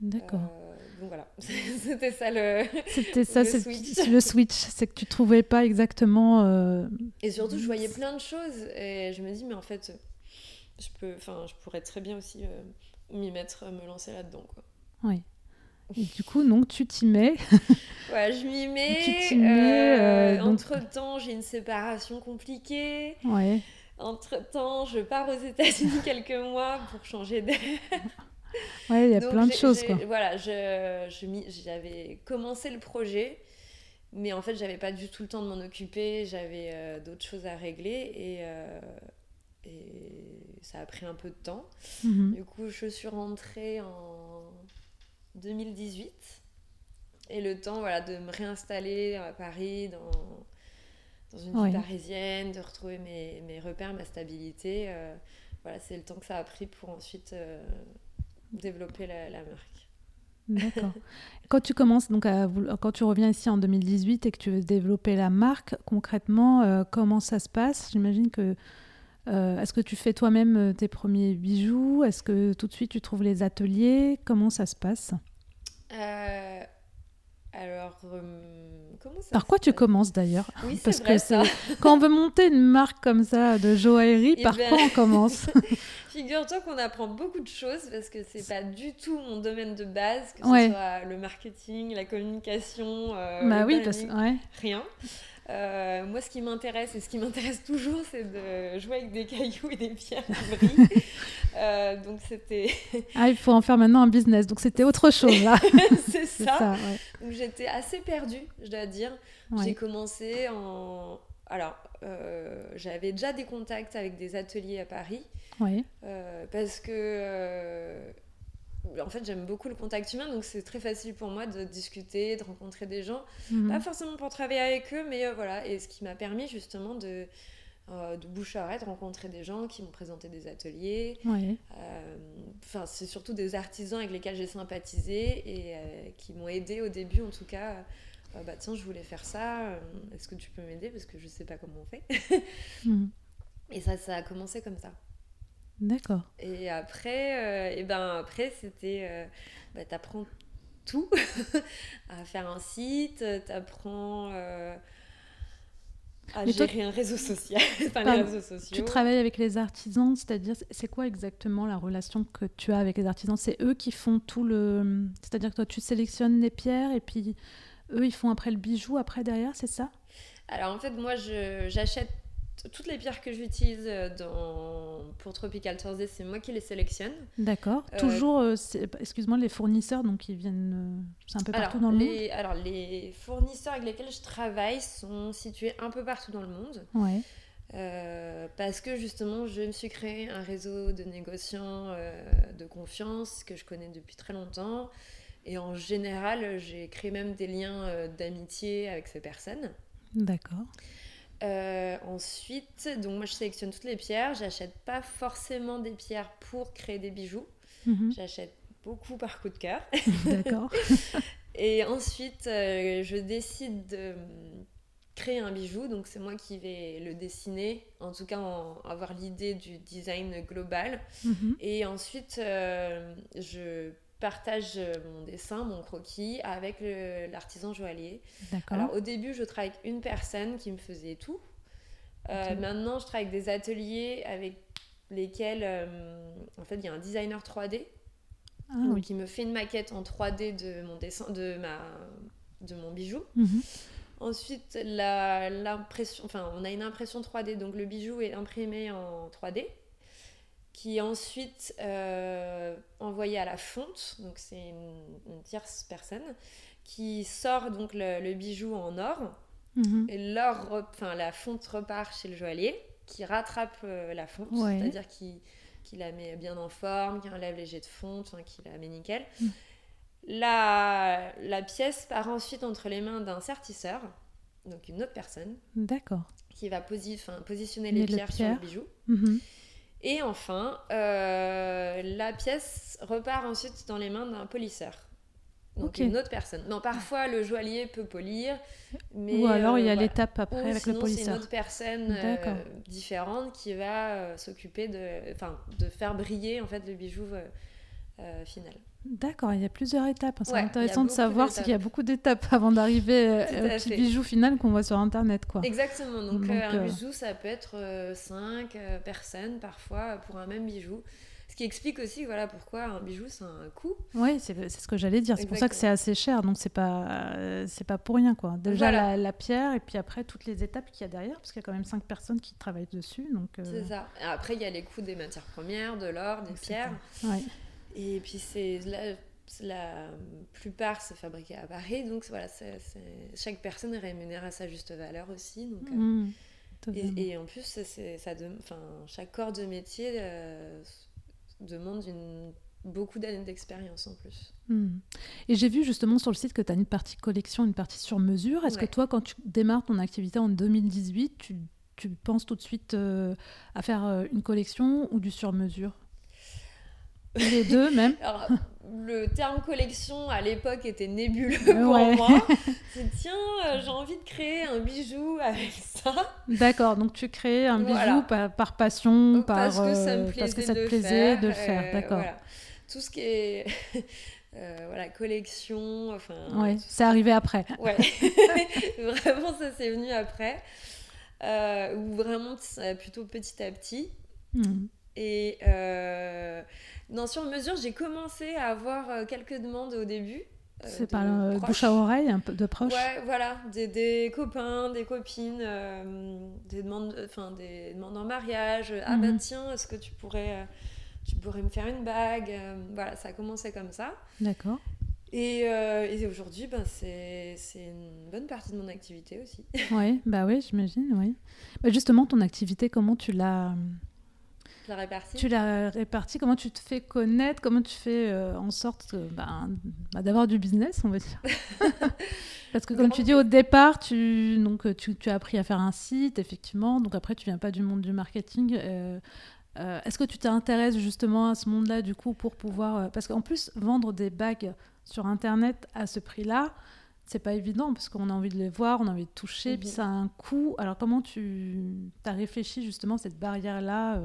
[SPEAKER 3] D'accord.
[SPEAKER 1] Euh, donc voilà, (laughs) c'était ça le...
[SPEAKER 3] C'était ça,
[SPEAKER 1] le
[SPEAKER 3] c'est
[SPEAKER 1] switch.
[SPEAKER 3] le switch, c'est que tu trouvais pas exactement. euh,
[SPEAKER 1] Et surtout, je voyais plein de choses et je me dis, mais en fait, je, peux, enfin, je pourrais très bien aussi euh, m'y mettre, me lancer là-dedans. Quoi.
[SPEAKER 3] Oui. Et du coup, donc tu t'y mets. (laughs)
[SPEAKER 1] Ouais, je m'y mets.
[SPEAKER 3] Tu t'y mets, euh, donc-
[SPEAKER 1] Entre-temps, j'ai une séparation compliquée.
[SPEAKER 3] Ouais.
[SPEAKER 1] Entre-temps, je pars aux États-Unis (laughs) quelques mois pour changer d'air. (laughs)
[SPEAKER 3] Ouais, il y a
[SPEAKER 1] Donc,
[SPEAKER 3] plein de choses quoi.
[SPEAKER 1] Voilà, je, je j'avais commencé le projet, mais en fait, j'avais pas du tout le temps de m'en occuper. J'avais euh, d'autres choses à régler et, euh, et ça a pris un peu de temps.
[SPEAKER 3] Mhm.
[SPEAKER 1] Du coup, je suis rentrée en 2018. Et le temps voilà, de me réinstaller à Paris, dans, dans une
[SPEAKER 3] Ouais.
[SPEAKER 1] vie parisienne, de retrouver mes, mes repères, ma stabilité. euh, voilà, c'est le temps que ça a pris pour ensuite euh, développer la, la marque.
[SPEAKER 3] D'accord. (laughs) Quand tu commences, donc à quand tu reviens ici en 2018 et que tu veux développer la marque, concrètement, euh, comment ça se passe? J'imagine que. Euh, Est-ce que tu fais toi-même euh, tes premiers bijoux? Est-ce que tout de suite tu trouves les ateliers? Comment ça se passe?
[SPEAKER 1] Euh, alors, euh, comment ça
[SPEAKER 3] Par quoi tu commences d'ailleurs?
[SPEAKER 1] Oui,
[SPEAKER 3] Parce que
[SPEAKER 1] ça.
[SPEAKER 3] Quand on veut monter une marque comme ça de joaillerie, (laughs)
[SPEAKER 1] Eh
[SPEAKER 3] par
[SPEAKER 1] ben-
[SPEAKER 3] quoi on commence? (laughs)
[SPEAKER 1] Figure-toi qu'on apprend beaucoup de choses parce que c'est pas du tout mon domaine de base, que ce
[SPEAKER 3] Ouais.
[SPEAKER 1] soit le marketing, la communication,
[SPEAKER 3] Bah
[SPEAKER 1] le
[SPEAKER 3] oui, parce
[SPEAKER 1] branding,
[SPEAKER 3] ouais.
[SPEAKER 1] rien. Euh, moi, ce qui m'intéresse et ce qui m'intéresse (laughs) toujours, c'est de jouer avec des cailloux et des pierres qui brillent. (laughs) Euh, donc c'était (laughs)
[SPEAKER 3] Ah, il faut en faire maintenant un business. Donc c'était autre chose là.
[SPEAKER 1] c'est ça.
[SPEAKER 3] ça, ouais.
[SPEAKER 1] J'étais assez perdue, je dois dire.
[SPEAKER 3] Ouais.
[SPEAKER 1] J'ai commencé en alors euh, j'avais déjà des contacts avec des ateliers à Paris. Euh, parce que en fait j'aime beaucoup le contact humain donc c'est très facile pour moi de discuter de rencontrer des gens
[SPEAKER 3] Mhm.
[SPEAKER 1] pas forcément pour travailler avec eux mais euh, voilà et ce qui m'a permis justement de euh, de bouche à oreille de rencontrer des gens qui m'ont présenté des ateliers
[SPEAKER 3] Ouais.
[SPEAKER 1] Euh, c'est surtout des artisans avec lesquels j'ai sympathisé et euh, qui m'ont aidé au début en tout cas bah tiens je voulais faire ça est-ce que tu peux m'aider? Parce que je sais pas comment on fait
[SPEAKER 3] Mhm. (laughs)
[SPEAKER 1] et ça ça a commencé comme ça
[SPEAKER 3] D'accord.
[SPEAKER 1] Et après, euh, et ben après c'était, euh, bah, t'apprends tout, (laughs) à faire un site, t'apprends euh, à
[SPEAKER 3] Mais toi,
[SPEAKER 1] gérer un réseau social, (laughs) enfin
[SPEAKER 3] Pardon.
[SPEAKER 1] les réseaux sociaux.
[SPEAKER 3] Tu travailles avec les artisans, c'est-à-dire, c'est quoi exactement la relation que tu as avec les artisans? C'est eux qui font tout le. C'est-à-dire que toi, tu sélectionnes les pierres et puis eux, ils font après le bijou, après derrière, c'est ça?
[SPEAKER 1] Alors en fait, moi, je- toutes les pierres que j'utilise euh, dans... pour Tropical Thursday, c'est moi qui les sélectionne.
[SPEAKER 3] D'accord. Toujours, excuse-moi, les fournisseurs, donc ils viennent, c'est un peu partout dans le
[SPEAKER 1] monde.
[SPEAKER 3] Les...
[SPEAKER 1] Alors les fournisseurs avec lesquels je travaille sont situés un peu partout dans le monde.
[SPEAKER 3] Ouais.
[SPEAKER 1] parce que justement, je me suis créé un réseau de négociants de confiance que je connais depuis très longtemps. Et en général, j'ai créé même des liens d'amitié avec ces personnes.
[SPEAKER 3] D'accord.
[SPEAKER 1] Euh, ensuite, donc moi je sélectionne toutes les pierres. J'achète pas forcément des pierres pour créer des bijoux. Mhm. J'achète beaucoup par coup de cœur. (laughs)
[SPEAKER 3] D'accord. (laughs)
[SPEAKER 1] Et ensuite, euh, je décide de créer un bijou. Donc c'est moi qui vais le dessiner, en tout cas avoir l'idée du design global. Mhm. Et ensuite, euh, je partage euh, mon dessin, mon croquis avec l'artisan joaillier. Alors au début, je travaille avec une personne qui me faisait tout. Euh, maintenant, je travaille avec des ateliers avec lesquels, euh, en fait, il y a un designer 3D. Ah, donc, il me fait une maquette en 3D de mon dessin, de ma, de mon bijou.
[SPEAKER 3] Mhm.
[SPEAKER 1] Ensuite, l'impression, enfin, on a une impression 3D, donc le bijou est imprimé en 3D qui est ensuite euh, envoyé à la fonte, donc c'est une, tierce personne, qui sort donc le, bijou en or,
[SPEAKER 3] mhm.
[SPEAKER 1] et l'or, enfin la fonte repart chez le joaillier, qui rattrape euh, la fonte, c'est-à-dire qui, qui, la met bien en forme, qui enlève léger de fonte, qui la met nickel. Mhm. La, la pièce part ensuite entre les mains d'un sertisseur, donc une autre personne.
[SPEAKER 3] D'accord.
[SPEAKER 1] Qui va positionner les pierres, sur le bijou.
[SPEAKER 3] Mhm.
[SPEAKER 1] Et enfin, euh, la pièce repart ensuite dans les mains d'un polisseur. Donc une autre personne. Non, parfois le joaillier peut polir, mais
[SPEAKER 3] ou alors il y a euh, l'étape après avec le polisseur.
[SPEAKER 1] c'est une autre personne euh, différente qui va s'occuper de, enfin, de faire briller en fait le bijou final.
[SPEAKER 3] D'accord, il y a plusieurs étapes. C'est intéressant de savoir qu'il y a beaucoup d'étapes (laughs) avant d'arriver euh, au petit bijou final qu'on voit sur Internet. Quoi.
[SPEAKER 1] Exactement. Donc, euh, un euh, bijou, ça peut être 5 personnes parfois pour un même bijou. Ce qui explique aussi voilà, pourquoi un bijou, c'est un coût.
[SPEAKER 3] Oui, c'est ce que j'allais dire. C'est pour ça que c'est assez cher. Donc, c'est pas, c'est pas pour rien. Quoi. Déjà, la, pierre et puis après, toutes les étapes qu'il y a derrière, parce qu'il y a quand même 5 personnes qui travaillent dessus.
[SPEAKER 1] C'est ça. après, il y a les coûts des matières premières, de l'or, des pierres.
[SPEAKER 3] Ouais.
[SPEAKER 1] Et puis c'est la, la plupart c'est fabriqué à Paris, donc voilà, c'est chaque personne est rémunérée à sa juste valeur aussi. Donc, euh,
[SPEAKER 3] mmh,
[SPEAKER 1] et, en plus, ça de, chaque corps de métier euh, demande une, beaucoup d'années d'expérience en plus.
[SPEAKER 3] Mmh. Et j'ai vu justement sur le site que tu as une partie collection, une partie sur mesure. Est-ce que toi, quand tu démarres ton activité en 2018, tu, tu penses tout de suite euh, à faire une collection ou du sur mesure les deux même. (laughs)
[SPEAKER 1] le terme collection à l'époque était nébuleux pour moi. (laughs) C'est tiens, euh, j'ai envie de créer un bijou avec ça.
[SPEAKER 3] D'accord, donc tu crées un bijou par, passion, par,
[SPEAKER 1] parce que ça, me
[SPEAKER 3] parce que ça te plaisait de le faire. Euh, D'accord.
[SPEAKER 1] Tout ce qui est (laughs) euh, voilà, collection, enfin.
[SPEAKER 3] Ouais, c'est arrivé après.
[SPEAKER 1] Ouais, vraiment ça c'est venu après. ou vraiment plutôt petit à petit.
[SPEAKER 3] Hmm.
[SPEAKER 1] Et non, sur mesure, j'ai commencé à avoir euh, quelques demandes au début.
[SPEAKER 3] Euh, c'est par le bouche à oreille, un peu de proches
[SPEAKER 1] Ouais, voilà, des, copains, des copines, euh, des, demandes, enfin, des demandes en mariage. Ah bah mhm. tiens, est-ce que tu pourrais, tu pourrais me faire une bague Voilà, ça a commencé comme ça.
[SPEAKER 3] D'accord.
[SPEAKER 1] Et, et aujourd'hui, ben, c'est une bonne partie de mon activité aussi.
[SPEAKER 3] oui, bah oui, j'imagine, oui. Bah justement, ton activité, comment tu l'as tu l'as répartie. Comment tu te fais connaître? Comment tu fais euh, en sorte ben, bah, d'avoir du business, on va dire (laughs) Parce que comme tu dis au départ, tu, donc, tu, tu, as appris à faire un site, effectivement. Donc après, tu viens pas du monde du marketing. Euh, euh, est-ce que tu t'intéresses justement à ce monde-là, du coup, pour pouvoir... parce qu'en plus, vendre des bagues sur Internet à ce prix-là, c'est pas évident parce qu'on a envie de les voir, on a envie de toucher, puis ça a un coût. Alors comment tu as réfléchi justement à cette barrière-là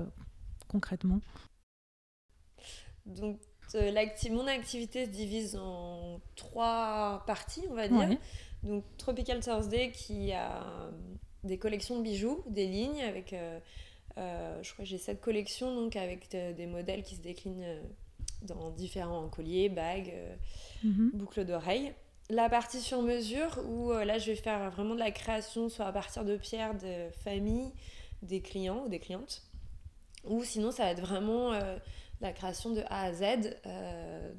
[SPEAKER 3] concrètement
[SPEAKER 1] Donc, euh, mon activité se divise en trois parties, on va dire. Donc, Tropical Thursday qui a des collections de bijoux, des lignes avec. Euh, euh, je crois que j'ai sept collections donc avec des modèles qui se déclinent dans différents colliers, bagues,
[SPEAKER 3] mhm.
[SPEAKER 1] boucles d'oreilles. La partie sur mesure où là je vais faire vraiment de la création soit à partir de pierres de famille, des clients ou des clientes. Ou sinon, ça va être vraiment la création de A à Z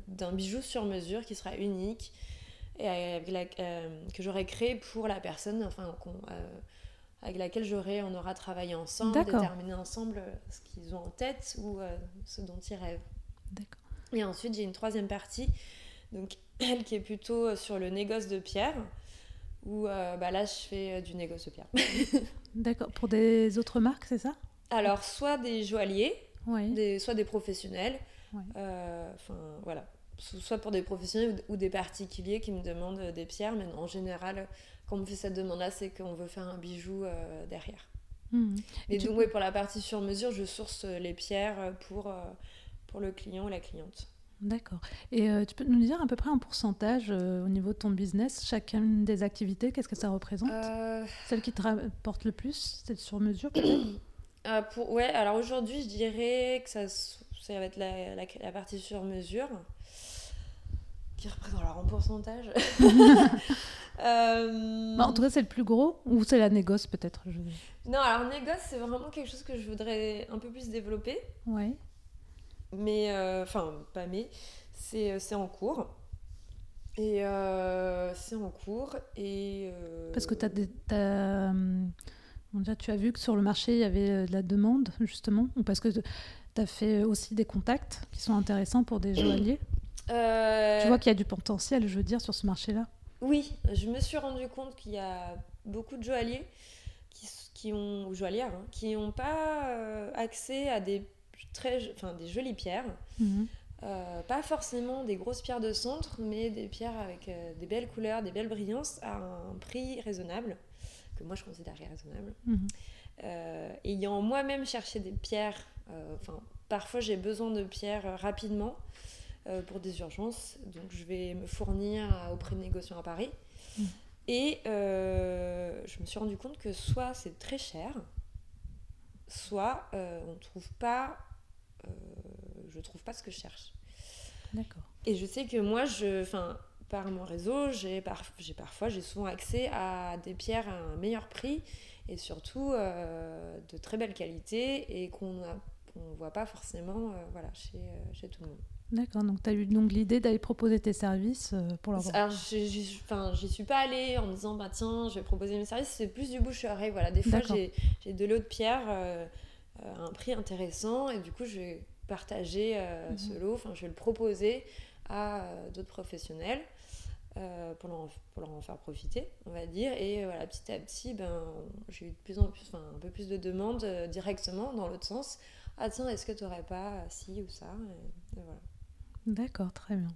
[SPEAKER 1] d'un bijou sur mesure qui sera unique et que j'aurais créé pour la personne, enfin, avec laquelle j'aurais, on aura travaillé ensemble, déterminé ensemble ce qu'ils ont en tête ou ce dont ils rêvent.
[SPEAKER 3] D'accord.
[SPEAKER 1] Et ensuite, j'ai une troisième partie, donc (clears throat) elle qui est plutôt sur le négoce de pierre, où euh, bah là, je fais euh, du négoce de pierre. (laughs)
[SPEAKER 3] D'accord. Pour des autres marques, c'est ça?
[SPEAKER 1] Alors, soit des joailliers, des, soit des professionnels. Euh, enfin, voilà. Soit pour des professionnels ou des particuliers qui me demandent des pierres, mais en général, quand on me fait cette demande-là, c'est qu'on veut faire un bijou derrière. Mmh. Et, donc, oui, pour la partie sur mesure, je source les pierres pour pour le client ou la cliente.
[SPEAKER 3] D'accord. Et euh, tu peux nous dire à peu près un pourcentage euh, au niveau de ton business, chacune des activités, qu'est-ce que ça représente? Euh... Celle qui te rapporte le plus, c'est sur mesure peut-être? (coughs)
[SPEAKER 1] euh, pour... Ouais, alors aujourd'hui, je dirais que ça, ça va être la, la, partie sur mesure qui représente alors en pourcentage. (laughs)
[SPEAKER 3] Bah, en tout cas, c'est le plus gros ou c'est la négoce peut-être je...
[SPEAKER 1] Non, alors négoce, c'est vraiment quelque chose que je voudrais un peu plus développer.
[SPEAKER 3] Ouais.
[SPEAKER 1] Mais, euh, enfin, pas mais, c'est euh, en cours. Et euh, c'est en cours. Et,
[SPEAKER 3] Parce que as as, tu as vu que sur le marché, il y avait de la demande, justement Ou parce que tu as fait aussi des contacts qui sont intéressants pour des joailliers (clears throat) Tu vois qu'il y a du potentiel, je veux dire, sur ce marché-là
[SPEAKER 1] Oui, je me suis rendu compte qu'il y a beaucoup de joailliers qui, qui ont, ou joaillières, hein, qui n'ont pas accès à des très, enfin, des jolies pierres. Mhm. Euh, pas forcément des grosses pierres de centre, mais des pierres avec euh, des belles couleurs, des belles brillances à un prix raisonnable, que moi je considère raisonnable. Mhm. Euh, ayant moi-même cherché des pierres, enfin parfois j'ai besoin de pierres rapidement pour des urgences, donc je vais me fournir auprès de négociants à Paris. Mhm. Et je me suis rendu compte que soit c'est très cher, soit on ne trouve pas euh, je trouve pas ce que je cherche.
[SPEAKER 3] D'accord.
[SPEAKER 1] Et je sais que moi, je, enfin, par mon réseau, j'ai parfois, j'ai souvent accès à des pierres à un meilleur prix et surtout euh, de très belle qualité et qu'on ne voit pas forcément euh, voilà, chez, chez tout le monde.
[SPEAKER 3] D'accord, donc tu as eu donc l'idée d'aller proposer tes services pour leur
[SPEAKER 1] Alors, j'y suis pas allée en me disant, bah tiens, je vais proposer mes services, c'est plus du bouche à Voilà, des fois, j'ai de l'eau de pierre à euh, un prix intéressant et du coup je vais partager euh, mhm. ce lot, enfin je vais le proposer à euh, d'autres professionnels pour, leur en, pour leur en faire profiter, on va dire. Et voilà, petit à petit, ben, j'ai eu de plus en plus, enfin, un peu plus de demandes directement dans l'autre sens. Ah tiens, est-ce que tu n'aurais pas ci ou ça? Voilà.
[SPEAKER 3] D'accord, très bien.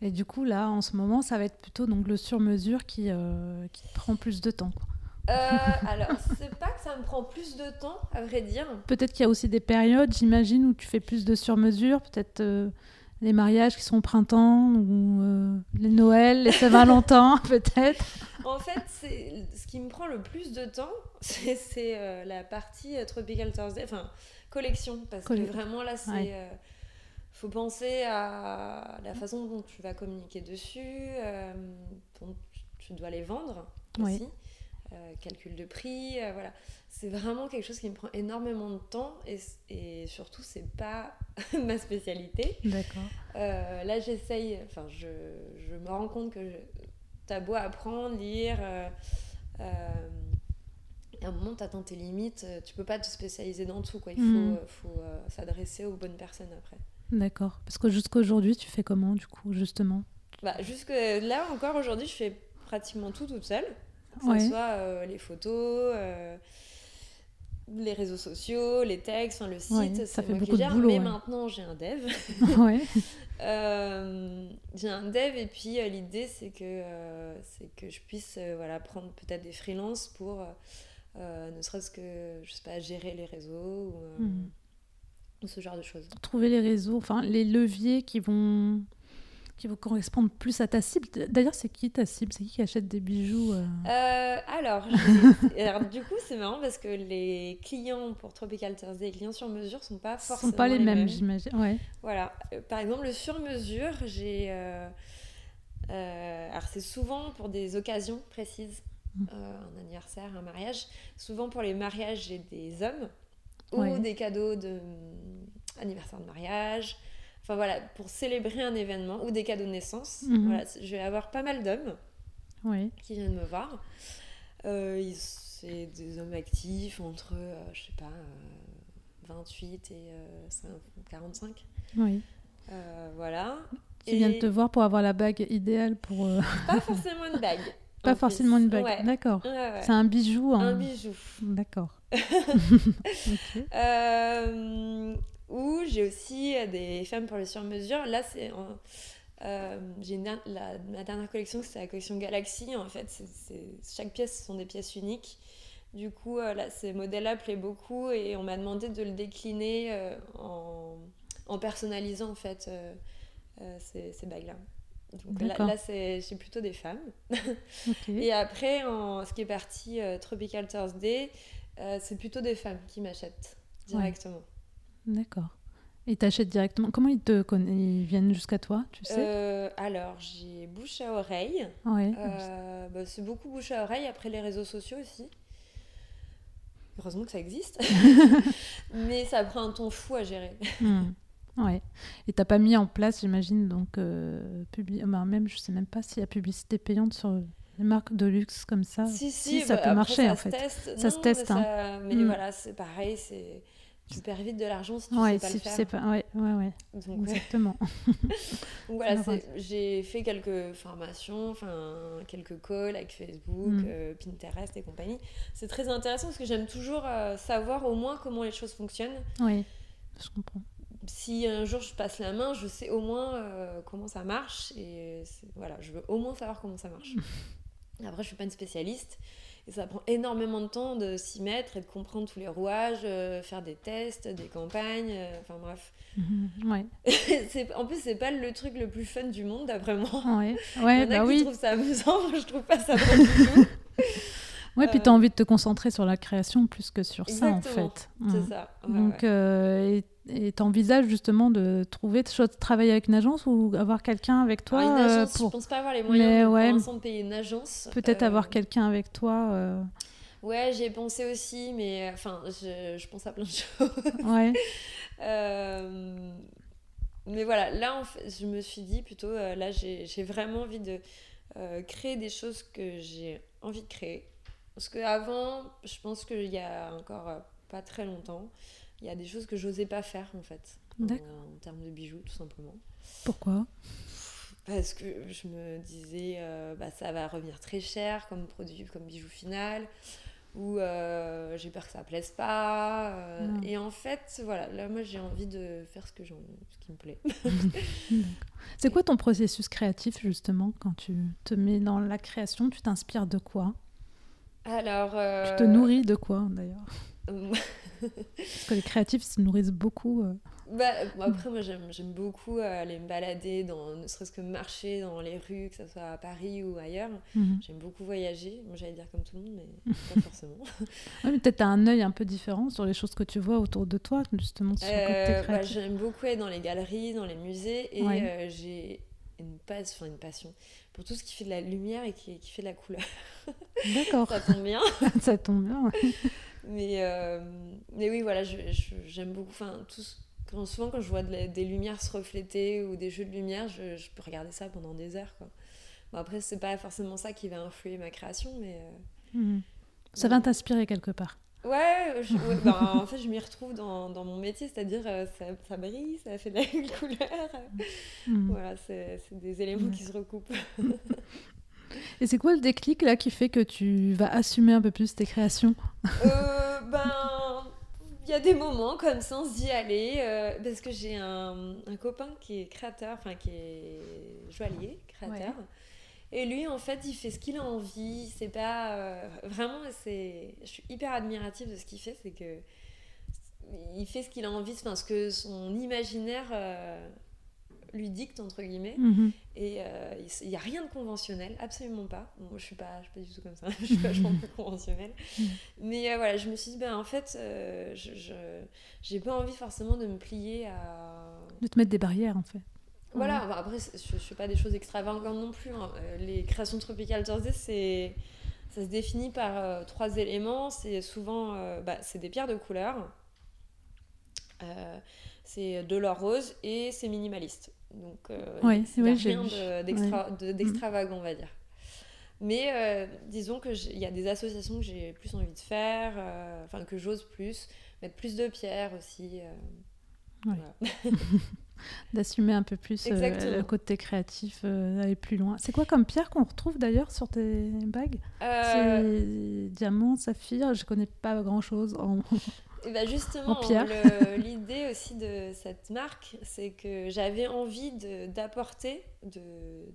[SPEAKER 3] Et du coup, là, en ce moment, ça va être plutôt donc, le sur-mesure qui, qui prend plus de temps. Quoi.
[SPEAKER 1] Euh, alors, c'est pas que ça me prend plus de temps, à vrai dire.
[SPEAKER 3] Peut-être qu'il y a aussi des périodes, j'imagine, où tu fais plus de sur-mesure, peut-être euh, les mariages qui sont au printemps, ou euh, les Noëls, les Saint-Valentin, (laughs) peut-être.
[SPEAKER 1] En fait, ce qui me prend le plus de temps, (laughs) c'est la partie Tropical Thursday, enfin, collection, parce que vraiment là, c'est. faut penser à la façon dont tu vas communiquer dessus, dont tu dois les vendre aussi. Euh, calcul de prix, euh, voilà. C'est vraiment quelque chose qui me prend énormément de temps et, et surtout, c'est pas (laughs) ma spécialité.
[SPEAKER 3] D'accord.
[SPEAKER 1] Euh, là, j'essaye, enfin, je, je, me rends compte que t'as beau apprendre, lire. à un moment, tu atteins tes limites, tu peux pas te spécialiser dans tout. Quoi. Il faut, hmm. faut s'adresser aux bonnes personnes après.
[SPEAKER 3] D'accord. Parce que jusqu'à aujourd'hui, tu fais comment, du coup, justement?
[SPEAKER 1] Bah, Jusque là, encore aujourd'hui, je fais pratiquement tout toute seule que ce soit euh, les photos, euh, les réseaux sociaux, les textes, le site,
[SPEAKER 3] ça fait beaucoup de boulot.
[SPEAKER 1] Mais maintenant, j'ai un dev. (laughs) (laughs) euh, j'ai un dev et puis euh, l'idée, c'est que, c'est que je puisse voilà, prendre peut-être des freelances pour ne serait-ce que, je sais pas, gérer les réseaux ou, hmm. ou ce genre de choses.
[SPEAKER 3] Trouver les réseaux, enfin les leviers qui vont qui vont correspondre plus à ta cible. D'ailleurs, c'est qui ta cible? C'est qui qui achète des bijoux euh?
[SPEAKER 1] Euh, alors, (laughs) alors, du coup, c'est marrant parce que les clients pour Tropical Thursday, les clients sur mesure, sont pas forcément
[SPEAKER 3] sont pas les, mêmes, j'imagine. Ouais.
[SPEAKER 1] Voilà. Euh, par exemple, le sur mesure, j'ai alors c'est souvent pour des occasions précises. mm. un anniversaire, un mariage. Souvent pour les mariages, j'ai des hommes ou des cadeaux de anniversaire de mariage. Enfin voilà, pour célébrer un événement ou des cadeaux de naissance. Mhm. Voilà, je vais avoir pas mal d'hommes qui viennent me voir. Euh, c'est des hommes actifs entre, euh, je sais pas, 28 euh, et 45. Oui. voilà.
[SPEAKER 3] Qui viennent te voir pour avoir la bague idéale pour. (laughs)
[SPEAKER 1] Pas forcément une bague. (laughs)
[SPEAKER 3] Pas forcément une bague, d'accord. C'est un bijou.
[SPEAKER 1] Un bijou.
[SPEAKER 3] D'accord. (laughs)
[SPEAKER 1] Ou j'ai aussi des femmes pour le sur-mesure. Là, c'est. Euh, j'ai la, ma dernière collection, c'est la collection Galaxy. En fait, chaque pièce sont des pièces uniques. Du coup, euh, là, ces modèles-là plaît beaucoup et on m'a demandé de le décliner euh, en, en, personnalisant en fait ces, ces bagues-là. Donc là, là c'est plutôt des femmes. (laughs) et après, en, ce qui est parti Tropical Thursday, c'est plutôt des femmes qui m'achètent directement.
[SPEAKER 3] D'accord. Ils t'achètent directement. Comment ils te connaissent Ils viennent jusqu'à toi, tu sais?
[SPEAKER 1] Euh, Alors, j'ai bouche à oreille. Ouais. Euh, bah, c'est beaucoup bouche à oreille. Après, les réseaux sociaux aussi. Heureusement que ça existe. (laughs) Mais ça prend un temps fou à gérer.
[SPEAKER 3] Ouais. Et t'as pas mis en place, j'imagine, donc euh, bah, même, je sais même pas s'il y a publicité payante sur les marques de luxe comme ça.
[SPEAKER 1] Si, si,
[SPEAKER 3] ça
[SPEAKER 1] bah,
[SPEAKER 3] peut marcher en
[SPEAKER 1] fait.
[SPEAKER 3] Ça se teste.
[SPEAKER 1] Mais, hein. mais hmm. voilà, c'est pareil, c'est tu perds vite de l'argent si tu ouais, sais pas si le faire. Sais pas.
[SPEAKER 3] Ouais, ouais, ouais. Exactement. (laughs)
[SPEAKER 1] Donc voilà, (laughs) j'ai fait quelques formations, enfin quelques calls avec Facebook, mm. euh, Pinterest et compagnie. C'est très intéressant parce que j'aime toujours euh, savoir au moins comment les choses fonctionnent.
[SPEAKER 3] Oui, je comprends.
[SPEAKER 1] Si un jour je passe la main, je sais au moins euh, comment ça marche et voilà, je veux au moins savoir comment ça marche. (laughs) Après, je suis pas une spécialiste. Et ça prend énormément de temps de s'y mettre et de comprendre tous les rouages, euh, faire des tests, des campagnes, euh, enfin bref.
[SPEAKER 3] Mhm, ouais. (laughs)
[SPEAKER 1] en plus, c'est pas le truc le plus fun du monde, d'après moi.
[SPEAKER 3] Ouais, ouais (laughs)
[SPEAKER 1] Il y en a
[SPEAKER 3] bah
[SPEAKER 1] qui
[SPEAKER 3] oui.
[SPEAKER 1] trouvent ça amusant, (laughs) moi je trouve pas ça drôle du tout.
[SPEAKER 3] Ouais, puis tu as euh, envie de te concentrer sur la création plus que sur ça, en fait.
[SPEAKER 1] C'est mm. ça.
[SPEAKER 3] Donc, et tu envisages justement de trouver, de travailler avec une agence ou avoir quelqu'un avec toi
[SPEAKER 1] une agence, pour... Je pense pas avoir les moyens Mais, de payer une agence.
[SPEAKER 3] Peut-être avoir quelqu'un avec toi. Euh...
[SPEAKER 1] Ouais, j'y ai pensé aussi, mais enfin, je, je, pense à plein de choses.
[SPEAKER 3] Ouais. (laughs)
[SPEAKER 1] euh... Mais voilà, là, en fait, je me suis dit plutôt, euh, là, j'ai vraiment envie de euh, créer des choses que j'ai envie de créer. Parce qu'avant, je pense qu'il y a encore euh, pas très longtemps, il y a des choses que j'osais pas faire en fait. En, en, termes de bijoux, tout simplement.
[SPEAKER 3] Pourquoi?
[SPEAKER 1] Parce que je me disais, euh, bah, ça va revenir très cher comme produit, comme bijou final, ou euh, j'ai peur que ça plaise pas. Euh, hmm. et en fait, voilà, là, moi, j'ai envie de faire ce, que ce qui me plaît. (laughs)
[SPEAKER 3] C'est quoi ton processus créatif, justement, quand tu te mets dans la création? Tu t'inspires de quoi?
[SPEAKER 1] Alors.
[SPEAKER 3] Tu te nourris de quoi, d'ailleurs (laughs) Parce que les créatifs se nourrissent beaucoup. Euh.
[SPEAKER 1] Bah, après, moi, j'aime beaucoup euh, aller me balader, dans, ne serait-ce que marcher dans les rues, que ce soit à Paris ou ailleurs. Mhm. J'aime beaucoup voyager. Moi, j'allais dire comme tout le monde, mais (laughs) pas forcément.
[SPEAKER 3] peut-être tu as un œil un peu différent sur les choses que tu vois autour de toi, justement, sur
[SPEAKER 1] euh, bah, J'aime beaucoup être dans les galeries, dans les musées, et j'ai une, passion, une passion pour tout ce qui fait de la lumière et qui, qui fait de la couleur.
[SPEAKER 3] D'accord. (laughs)
[SPEAKER 1] Ça tombe bien. (laughs)
[SPEAKER 3] Ça tombe bien,
[SPEAKER 1] mais, euh, mais oui, voilà, j'aime beaucoup. Enfin, tout, quand, souvent, quand je vois des lumières se refléter ou des jeux de lumière, je, je peux regarder ça pendant des heures. Quoi. Bon, après, c'est pas forcément ça qui va influer ma création, mais.
[SPEAKER 3] Euh, mhm. Ça va t'inspirer quelque part.
[SPEAKER 1] Ouais, (laughs) ben, en fait, je m'y retrouve dans, dans, mon métier, c'est-à-dire euh, ça, ça, brille, ça fait de la couleur. Mhm. Voilà, c'est des éléments qui se recoupent. (laughs)
[SPEAKER 3] Et c'est quoi le déclic là qui fait que tu vas assumer un peu plus tes créations?
[SPEAKER 1] Euh, Ben, il y a des moments comme ça, on se dit allez, euh, parce que j'ai un, un, copain qui est créateur, enfin qui est joaillier, créateur. Et lui, en fait, il fait ce qu'il a envie. C'est pas euh, vraiment, c'est, je suis hyper admirative de ce qu'il fait, c'est que il fait ce qu'il a envie, parce que son imaginaire lui dicte entre guillemets mhm. et euh, il n'y a rien de conventionnel absolument pas moi je suis pas je suis pas du tout comme ça (laughs) je suis vachement plus conventionnelle mhm. mais euh, voilà je me suis dit ben en fait euh, je j'ai pas envie forcément de me plier à
[SPEAKER 3] de te mettre des barrières en fait
[SPEAKER 1] voilà après je, je fais pas des choses extravagantes non plus hein. les créations tropicales Thursday c'est Ça se définit par trois éléments. C'est souvent bah, c'est des pierres de couleur, c'est de l'or rose et c'est minimaliste. Donc,
[SPEAKER 3] oui,
[SPEAKER 1] c'est rien d'extravagant, on va dire. Mais disons qu'il y a des associations que j'ai plus envie de faire, enfin que j'ose plus, mettre plus de pierres aussi. (laughs)
[SPEAKER 3] D'assumer un peu plus euh, le côté créatif, euh, aller plus loin. C'est quoi comme pierre qu'on retrouve d'ailleurs sur tes bagues? Euh... C'est diamant, saphir, je connais pas grand chose en. (laughs)
[SPEAKER 1] Et bah justement, l'idée aussi de cette marque, c'est que j'avais envie d'apporter,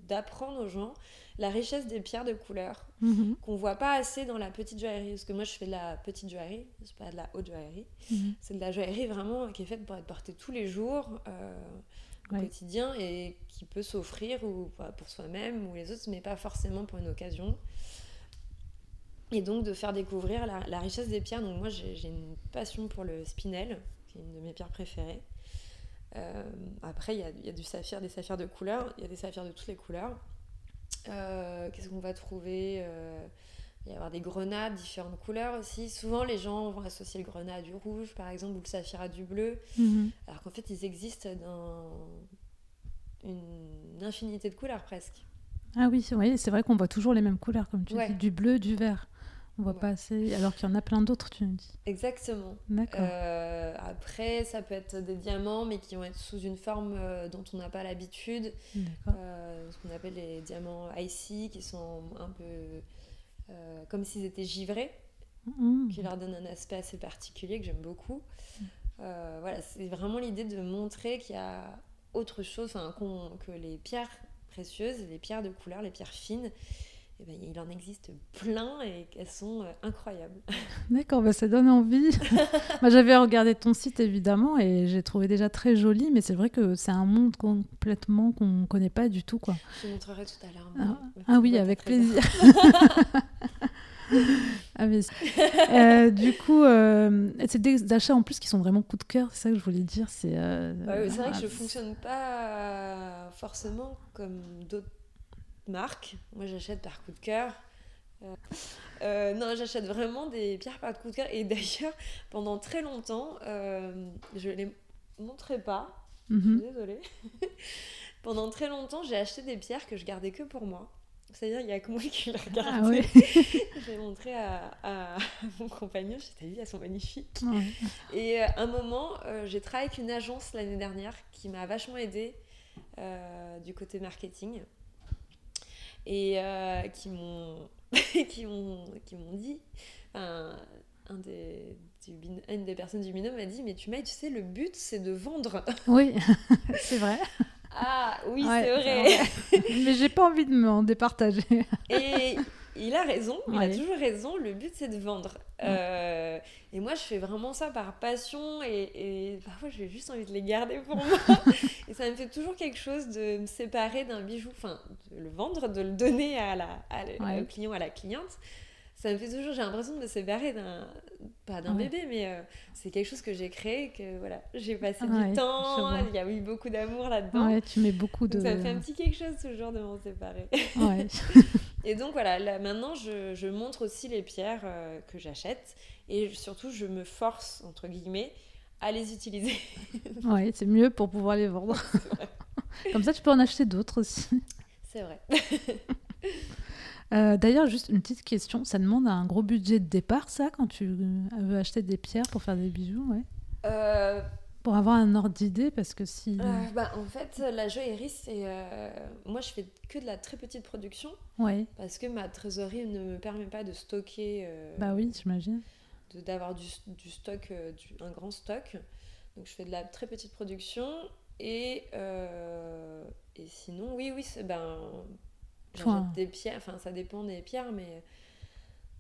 [SPEAKER 1] d'apprendre aux gens la richesse des pierres de couleur mhm. qu'on voit pas assez dans la petite joaillerie. Parce que moi, je fais de la petite joaillerie, c'est pas de la haute joaillerie. Mhm. C'est de la joaillerie vraiment qui est faite pour être portée tous les jours euh, au quotidien et qui peut s'offrir ou pour soi-même ou les autres, mais pas forcément pour une occasion. Et donc de faire découvrir la, richesse des pierres. Donc moi, j'ai une passion pour le spinel, qui est une de mes pierres préférées. Euh, après, il y, y a, du saphir, des saphirs de couleur, il y a des saphirs de toutes les couleurs. Euh, qu'est-ce qu'on va trouver euh, Il va y avoir des grenades, différentes couleurs aussi. Souvent, les gens vont associer le grenat à du rouge, par exemple, ou le saphir à du bleu. Mhm. Alors qu'en fait, ils existent dans une infinité de couleurs presque.
[SPEAKER 3] Ah oui, c'est vrai qu'on voit toujours les mêmes couleurs, comme tu dis, du bleu, du vert. On voit pas assez, alors qu'il y en a plein d'autres, tu me dis.
[SPEAKER 1] Exactement. D'accord. Euh, après, ça peut être des diamants, mais qui vont être sous une forme euh, dont on n'a pas l'habitude. Euh, ce qu'on appelle les diamants icy, qui sont un peu comme s'ils étaient givrés, mmh. qui leur donnent un aspect assez particulier que j'aime beaucoup. Mmh. voilà, c'est vraiment l'idée de montrer qu'il y a autre chose, que les pierres précieuses, les pierres de couleur, les pierres fines, eh ben, il en existe plein et qu'elles sont euh, incroyables. (laughs)
[SPEAKER 3] D'accord, bah, ça donne envie. (laughs) Moi, j'avais regardé ton site évidemment et j'ai trouvé déjà très joli, mais c'est vrai que c'est un monde complètement qu'on ne connaît pas du tout. Quoi.
[SPEAKER 1] Je te montrerai tout à l'heure.
[SPEAKER 3] Ah, ah oui, avec plaisir. (laughs) ah, euh, du coup, euh, c'est des achats en plus qui sont vraiment coup de cœur, c'est ça que je voulais dire. C'est
[SPEAKER 1] vrai que je ne fonctionne pas forcément comme d'autres marque. Moi, j'achète par coup de cœur. Euh, euh, non, j'achète vraiment des pierres par coup de cœur. Et d'ailleurs, pendant très longtemps, euh, je les montrais pas. Mhm. Désolée. (laughs) pendant très longtemps, j'ai acheté des pierres que je gardais que pour moi. C'est-à-dire, il n'y a que moi qui les regardais. Ah j'ai montré à, mon compagnon, j'ai dit, elles sont magnifiques. Et à un moment, j'ai travaillé avec une agence l'année dernière qui m'a vachement aidée du côté marketing et euh, qui m'ont (laughs) qui m'ont qui m'ont dit un, des une des personnes du binôme m'a dit mais tu m'as tu sais le but c'est de vendre. (laughs)
[SPEAKER 3] Oui (laughs) c'est vrai.
[SPEAKER 1] Ah oui c'est vrai,
[SPEAKER 3] mais j'ai pas envie de m'en départager.
[SPEAKER 1] Et il a raison, il a toujours raison, le but c'est de vendre. Euh, et moi je fais vraiment ça par passion et, parfois j'ai juste envie de les garder pour moi. (laughs) et ça me fait toujours quelque chose de me séparer d'un bijou, enfin de le vendre, de le donner à la, au client, à la cliente. Ça me fait toujours, j'ai l'impression de me séparer d'un, pas d'un bébé, mais euh, c'est quelque chose que j'ai créé, que voilà, j'ai passé du temps, il y a eu beaucoup d'amour là-dedans.
[SPEAKER 3] Ouais, tu mets beaucoup de...
[SPEAKER 1] ça me fait un petit quelque chose toujours de m'en séparer.
[SPEAKER 3] Ouais. (laughs)
[SPEAKER 1] Et donc voilà, là, maintenant je, montre aussi les pierres euh, que j'achète et surtout je me force, entre guillemets, à les utiliser. (laughs)
[SPEAKER 3] ouais, c'est mieux pour pouvoir les vendre. (laughs) Comme ça tu peux en acheter d'autres aussi.
[SPEAKER 1] C'est vrai. (laughs)
[SPEAKER 3] Euh, d'ailleurs, juste une petite question, ça demande un gros budget de départ, ça, quand tu veux acheter des pierres pour faire des bijoux, ouais? Euh, pour avoir un ordre d'idée, parce que si...
[SPEAKER 1] Euh, bah, en fait, la joaillerie, c'est... Euh, moi, je fais que de la très petite production.
[SPEAKER 3] Ouais.
[SPEAKER 1] Parce que ma trésorerie ne me permet pas de stocker... Euh,
[SPEAKER 3] bah oui, j'imagine.
[SPEAKER 1] D'avoir du, du, stock, un grand stock. Donc, je fais de la très petite production. Et, et sinon, oui, oui, c'est... Ben, J'achète des pierres, enfin, ça dépend des pierres, mais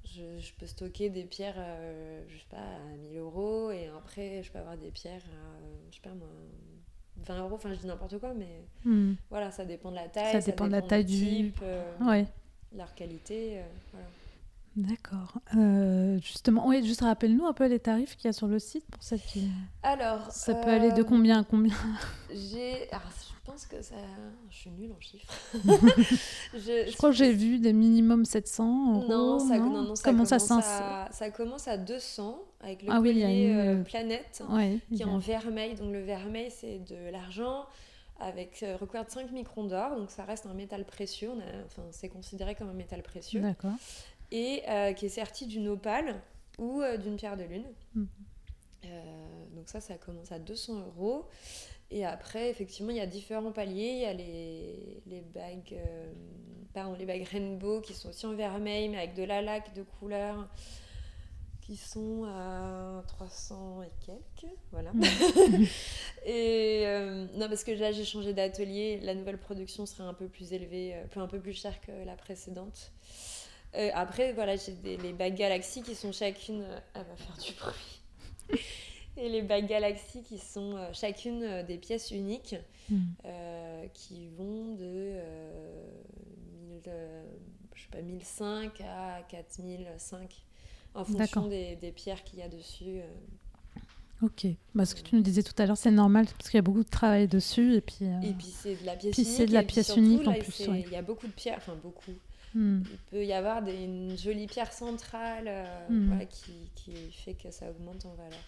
[SPEAKER 1] je, peux stocker des pierres, euh, je sais pas, à 1000 euros et après je peux avoir des pierres à, je sais pas moi, 20 euros, enfin je dis n'importe quoi, mais hmm. voilà, ça dépend de la taille,
[SPEAKER 3] ça dépend, de la taille du,
[SPEAKER 1] type, euh, ouais. leur qualité, euh, voilà.
[SPEAKER 3] D'accord. Euh, justement, oui, juste rappelle-nous un peu les tarifs qu'il y a sur le site pour celles qui.
[SPEAKER 1] Alors.
[SPEAKER 3] Ça peut aller de combien à combien
[SPEAKER 1] J'ai. je pense que ça. Je suis nulle en chiffres. (laughs)
[SPEAKER 3] je, crois que j'ai vu des minimum 700
[SPEAKER 1] Non, ça,
[SPEAKER 3] non,
[SPEAKER 1] non, ça commence, à, ça commence à 200 avec le
[SPEAKER 3] ah,
[SPEAKER 1] collier
[SPEAKER 3] oui, une...
[SPEAKER 1] Euh, Planète qui
[SPEAKER 3] est
[SPEAKER 1] en vermeil. Donc le vermeil, c'est de l'argent avec euh, recouvert de 5 microns d'or, donc ça reste un métal précieux, enfin, c'est considéré comme un métal précieux.
[SPEAKER 3] D'accord.
[SPEAKER 1] Et euh, qui est serti d'une opale ou d'une pierre de lune.
[SPEAKER 3] Mm.
[SPEAKER 1] donc ça, ça commence à 200 euros. Et après, effectivement, il y a différents paliers. Il y a les, les bagues, euh, pardon, les bagues rainbow qui sont aussi en vermeil, mais avec de la laque de couleur, qui sont à 300 et quelques. Voilà. Mm. (laughs) et euh, non, parce que là, j'ai changé d'atelier. La nouvelle production serait un peu plus élevée, euh, un peu plus chère que la précédente. Après, voilà, j'ai les bagues Galaxy qui sont chacune. Elle va faire du bruit et les bagues Galaxy qui sont euh, chacune euh, des pièces uniques
[SPEAKER 3] hmm.
[SPEAKER 1] euh, qui vont de, je sais pas, 1005 à 4005 en fonction des, des, pierres qu'il y a dessus.
[SPEAKER 3] Ok, bah, ce que tu nous disais tout à l'heure, c'est normal parce qu'il y a beaucoup de travail dessus et puis.
[SPEAKER 1] Et puis c'est de la pièce
[SPEAKER 3] puis
[SPEAKER 1] unique.
[SPEAKER 3] c'est de la pièce unique en plus.
[SPEAKER 1] Il y a beaucoup de pierres, enfin beaucoup.
[SPEAKER 3] Hmm.
[SPEAKER 1] Il peut y avoir des, une jolie pierre centrale
[SPEAKER 3] hmm.
[SPEAKER 1] qui, qui, fait que ça augmente en valeur.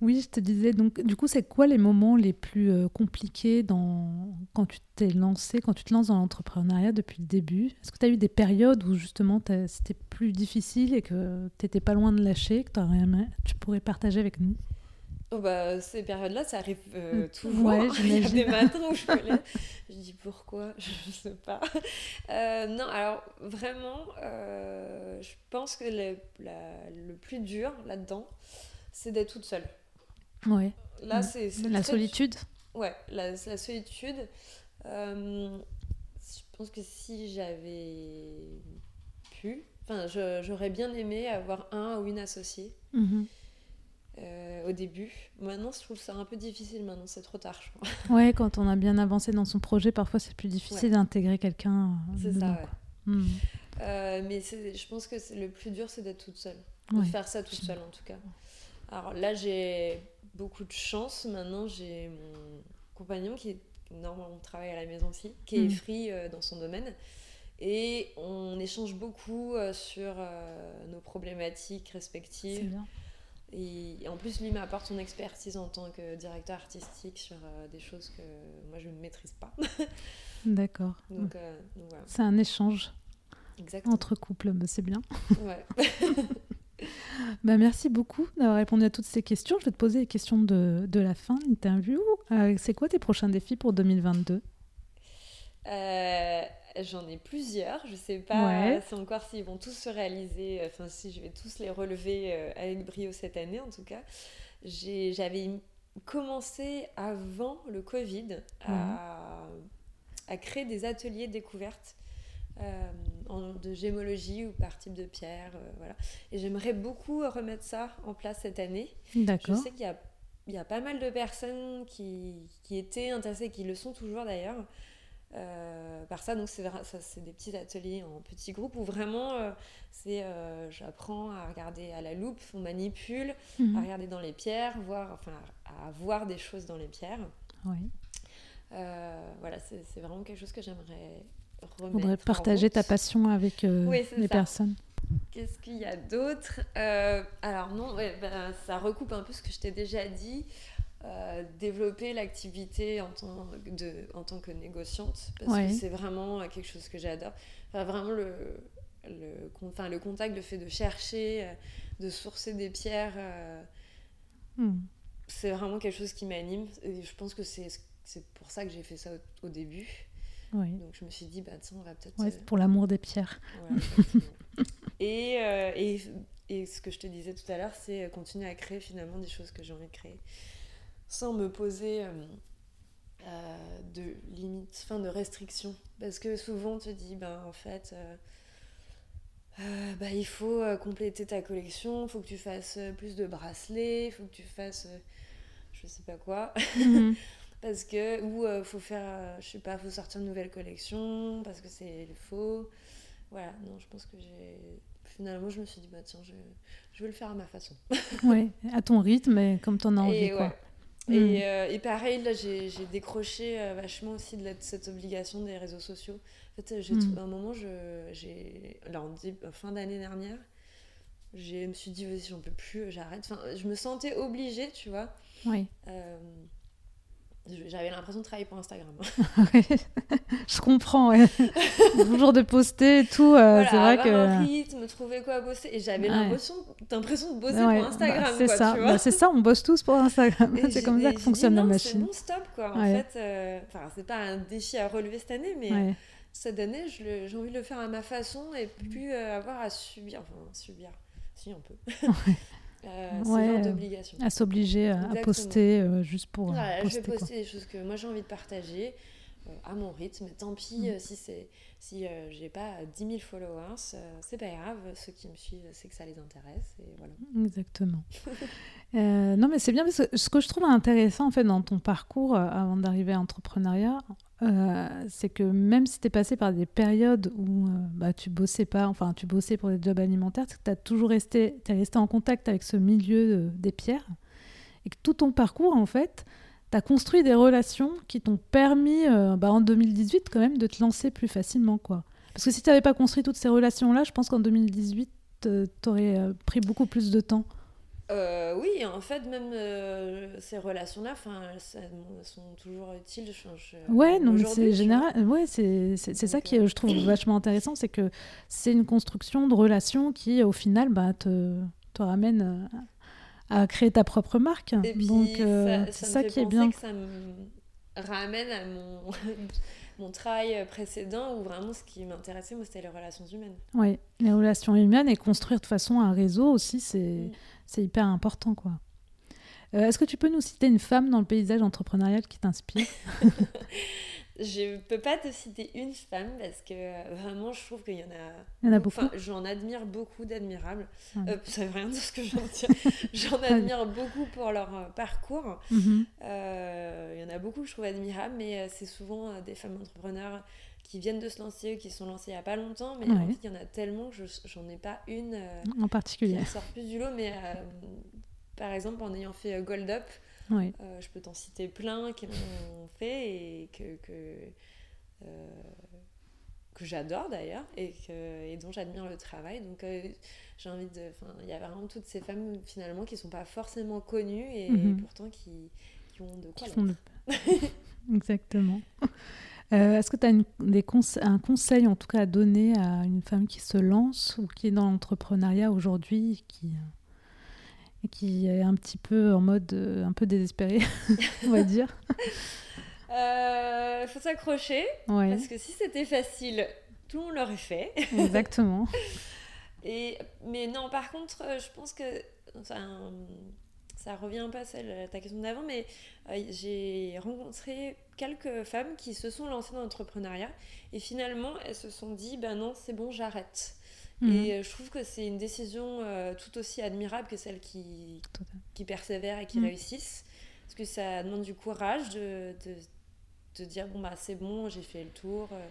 [SPEAKER 3] Oui, je te disais, donc du coup, c'est quoi les moments les plus euh, compliqués dans... quand tu t'es lancé, quand tu te lances dans l'entrepreneuriat depuis le début? Est-ce que tu as eu des périodes où justement c'était plus difficile et que tu n'étais pas loin de lâcher, que tu pourrais partager avec nous?
[SPEAKER 1] Oh bah, Ces périodes-là, ça arrive euh,
[SPEAKER 3] Mm.
[SPEAKER 1] toujours.
[SPEAKER 3] Ouais, (laughs)
[SPEAKER 1] Il y a des matins où je (laughs) me lève, je dis pourquoi, (laughs) je ne sais pas. Euh, non, alors vraiment, euh, je pense que le, la- le plus dur là-dedans, c'est d'être toute seule.
[SPEAKER 3] Ouais.
[SPEAKER 1] Là,
[SPEAKER 3] Mm.
[SPEAKER 1] c'est
[SPEAKER 3] La solitude?
[SPEAKER 1] Ouais, la, la solitude. je pense que si j'avais pu, enfin, j'aurais bien aimé avoir un ou une associée
[SPEAKER 3] Mhm.
[SPEAKER 1] euh, au début. Maintenant, je trouve ça un peu difficile. Maintenant, c'est trop tard, je crois.
[SPEAKER 3] Ouais, quand on a bien avancé dans son projet, parfois c'est plus difficile
[SPEAKER 1] Ouais.
[SPEAKER 3] d'intégrer quelqu'un. euh,
[SPEAKER 1] C'est ça, ouais.
[SPEAKER 3] Mhm.
[SPEAKER 1] Euh, mais je pense que le plus dur, c'est d'être toute seule. De faire ça toute seule, en tout cas. Alors là, j'ai beaucoup de chance. Maintenant, j'ai mon compagnon qui est normalement travaille à la maison aussi, qui est
[SPEAKER 3] Mm.
[SPEAKER 1] free euh, dans son domaine. Et on échange beaucoup euh, sur euh, nos problématiques
[SPEAKER 3] C'est
[SPEAKER 1] respectives. Et en plus, lui m'apporte son expertise en tant que directeur artistique sur euh, des choses que moi je ne maîtrise pas. (laughs)
[SPEAKER 3] D'accord.
[SPEAKER 1] donc, euh, donc voilà,
[SPEAKER 3] C'est un échange
[SPEAKER 1] exactement.
[SPEAKER 3] entre couples, bah, c'est bien.
[SPEAKER 1] Ouais. (laughs)
[SPEAKER 3] Bah, merci beaucoup d'avoir répondu à toutes ces questions. Je vais te poser les questions de, de la fin de l'interview. Euh, c'est quoi tes prochains défis pour 2022
[SPEAKER 1] Euh, J'en ai plusieurs. Je sais pas
[SPEAKER 3] Ouais.
[SPEAKER 1] si encore s'ils vont tous se réaliser, enfin si je vais tous les relever euh, avec brio cette année en tout cas. J'avais commencé avant le Covid à, à créer des ateliers découvertes euh, en- de gémologie ou par type de pierre. euh, voilà. Et j'aimerais beaucoup remettre ça en place cette année. Je sais qu'il y a, il y a pas mal de personnes qui, qui étaient intéressées, qui le sont toujours d'ailleurs, euh, par ça. Donc, c'est vra- ça, c'est des petits ateliers en petits groupes où vraiment, euh, c'est, euh, j'apprends à regarder à la loupe, on manipule, à
[SPEAKER 3] Mhm.
[SPEAKER 1] regarder dans les pierres, voir, enfin, à voir des choses dans les pierres.
[SPEAKER 3] Oui.
[SPEAKER 1] Voilà, c'est, vraiment quelque chose que j'aimerais remettre. En
[SPEAKER 3] partager ta passion avec
[SPEAKER 1] Oui,
[SPEAKER 3] les
[SPEAKER 1] ça.
[SPEAKER 3] personnes.
[SPEAKER 1] Qu'est-ce qu'il y a d'autre? Alors non, ouais, ben, ça recoupe un peu ce que je t'ai déjà dit. Euh, développer l'activité en tant, de, en tant que négociante, parce
[SPEAKER 3] Ouais.
[SPEAKER 1] que c'est vraiment quelque chose que j'adore. Enfin, vraiment le, le, enfin, le contact, le fait de chercher, euh, de sourcer des pierres, euh,
[SPEAKER 3] Mhm.
[SPEAKER 1] c'est vraiment quelque chose qui m'anime. Et je pense que c'est c'est pour ça que j'ai fait ça au, au début.
[SPEAKER 3] Oui.
[SPEAKER 1] Donc je me suis dit, bah tiens, on va peut-être...
[SPEAKER 3] Ouais,
[SPEAKER 1] euh,
[SPEAKER 3] c'est pour l'amour des pierres.
[SPEAKER 1] voilà, et, euh, et, et ce que je te disais tout à l'heure, c'est continuer à créer finalement des choses que j'ai envie de créer sans me poser euh, euh, de limites, enfin de restrictions. Parce que souvent on te dit, ben en fait, euh, euh, bah, il faut compléter ta collection, il faut que tu fasses plus de bracelets, il faut que tu fasses je sais pas quoi.
[SPEAKER 3] Mhm. (laughs)
[SPEAKER 1] parce que ou euh, faut faire je sais pas faut sortir une nouvelle collection parce que c'est faux voilà non je pense que j'ai finalement, je me suis dit, bah tiens, je, je vais le faire à ma façon.
[SPEAKER 3] oui, à ton rythme et comme tu en as envie.
[SPEAKER 1] Et,
[SPEAKER 3] quoi.
[SPEAKER 1] ouais.
[SPEAKER 3] Mm.
[SPEAKER 1] et, euh, et pareil, là, j'ai décroché euh, vachement aussi de, la- de cette obligation des réseaux sociaux. En fait, j'ai
[SPEAKER 3] Mm.
[SPEAKER 1] à un moment, je, j'ai, fin d'année dernière, je me suis dit, vas-y, j'en peux plus, j'arrête. Enfin, je me sentais obligée, tu vois.
[SPEAKER 3] Oui.
[SPEAKER 1] Euh, j'avais l'impression de travailler pour Instagram. (laughs) (laughs)
[SPEAKER 3] Je comprends, ouais. (laughs) Toujours de poster et tout, euh,
[SPEAKER 1] Voilà,
[SPEAKER 3] c'est vrai que...
[SPEAKER 1] un rythme, trouver quoi bosser. Et j'avais
[SPEAKER 3] Ouais.
[SPEAKER 1] l'impression, l'impression de bosser
[SPEAKER 3] Ouais,
[SPEAKER 1] pour Instagram,
[SPEAKER 3] bah, c'est ça. Bah, c'est ça, on bosse tous pour Instagram. C'est comme ça que fonctionne la machine.
[SPEAKER 1] C'est bon, stop, quoi. En fait, euh, c'est pas un défi à relever cette année, mais cette année, j'ai envie de le faire à ma façon et plus euh, avoir à subir. Enfin, subir. Si, on peut. Euh,
[SPEAKER 3] Ouais,
[SPEAKER 1] d'obligation.
[SPEAKER 3] À s'obbliger à, poster euh, juste pour euh,
[SPEAKER 1] Voilà,
[SPEAKER 3] poster.
[SPEAKER 1] je vais
[SPEAKER 3] quoi.
[SPEAKER 1] poster des choses que moi j'ai envie de partager à mon rythme. Tant pis
[SPEAKER 3] Mm.
[SPEAKER 1] euh, si c'est si euh, j'ai pas 10 000 followers, euh, c'est pas grave. Ceux qui me suivent, c'est que ça les intéresse et voilà.
[SPEAKER 3] Exactement. (laughs) Euh, non, mais c'est bien parce que ce que je trouve intéressant en fait dans ton parcours euh, avant d'arriver à l'entrepreneuriat, euh, c'est que même si tu es passé par des périodes où euh, bah, tu bossais pas, enfin tu bossais pour des jobs alimentaires, tu as toujours resté, t'es resté en contact avec ce milieu euh, des pierres et que tout ton parcours en fait, tu as construit des relations qui t'ont permis euh, bah, en 2018 quand même de te lancer plus facilement quoi. Parce que si tu n'avais pas construit toutes ces relations-là, je pense qu'en 2018, tu aurais pris beaucoup plus de temps.
[SPEAKER 1] Euh, oui, en fait, même euh, ces relations-là, enfin, elles, sont toujours utiles. Je, je-
[SPEAKER 3] Ouais, non, mais c'est général. Ouais, c'est ça qui je trouve (clears throat) vachement intéressant, c'est que c'est une construction de relations qui, au final, bah, te, te ramène euh, à créer ta propre marque.
[SPEAKER 1] Et puis,
[SPEAKER 3] Donc, euh,
[SPEAKER 1] ça,
[SPEAKER 3] c'est
[SPEAKER 1] me
[SPEAKER 3] ça
[SPEAKER 1] fait
[SPEAKER 3] qui est bien.
[SPEAKER 1] que ça me ramène à mon, (laughs) mon travail précédent où vraiment ce qui m'intéressait, moi, c'était les relations humaines.
[SPEAKER 3] Ouais, les relations humaines et construire de toute façon un réseau aussi, c'est
[SPEAKER 1] Mm.
[SPEAKER 3] c'est hyper important, quoi. Euh, Est-ce que tu peux nous citer une femme dans le paysage entrepreneurial qui t'inspire? (laughs)
[SPEAKER 1] Je peux pas te citer une femme parce que euh, vraiment, je trouve qu'il y en a.
[SPEAKER 3] Il y en a beaucoup.
[SPEAKER 1] Enfin, j'en admire beaucoup d'admirables.
[SPEAKER 3] Ouais.
[SPEAKER 1] Euh, ça veut rien dire ce que j'en dire. (laughs) J'en admire beaucoup pour leur euh, parcours.
[SPEAKER 3] Mhm.
[SPEAKER 1] Euh, Il y en a beaucoup que je trouve admirables, mais c'est souvent des femmes entrepreneurs qui viennent de se lancer, qui se sont lancées il y a pas longtemps. Mais en fait, il y en a tellement que je- j'en ai pas une euh,
[SPEAKER 3] En
[SPEAKER 1] qui
[SPEAKER 3] particulier.
[SPEAKER 1] sort plus du lot. Mais euh, par exemple, en ayant fait Gold Up, Euh, je peux t'en citer plein qui l'ont fait et que, que, euh, que j'adore d'ailleurs et, que, et dont j'admire le travail. Donc euh, j'ai envie de. Il y a vraiment toutes ces femmes finalement qui sont pas forcément connues et
[SPEAKER 3] Mhm.
[SPEAKER 1] pourtant qui, qui ont de quoi.
[SPEAKER 3] qui font le... (laughs) Exactement. Euh, Est-ce que tu as une- des conse- un conseil en tout cas à donner à une femme qui se lance ou qui est dans l'entrepreneuriat aujourd'hui qui, et qui est un petit peu en mode euh, un peu désespéré, (laughs) on va dire
[SPEAKER 1] Il (laughs) faut s'accrocher
[SPEAKER 3] Ouais,
[SPEAKER 1] parce que si c'était facile, tout le monde l'aurait fait. (laughs)
[SPEAKER 3] exactement.
[SPEAKER 1] Et, mais non, par contre, euh, je pense que enfin, ça revient un peu à celle, à ta question d'avant, mais euh, j'ai rencontré quelques femmes qui se sont lancées dans l'entrepreneuriat et finalement elles se sont dit ben non, c'est bon, j'arrête.
[SPEAKER 3] Mhm.
[SPEAKER 1] Et euh, je trouve que c'est une décision euh, tout aussi admirable que celles qui,
[SPEAKER 3] Total.
[SPEAKER 1] qui persévèrent et qui
[SPEAKER 3] Mhm.
[SPEAKER 1] réussissent. Parce que ça demande du courage de, de, de dire bon bah c'est bon, j'ai fait le tour, euh,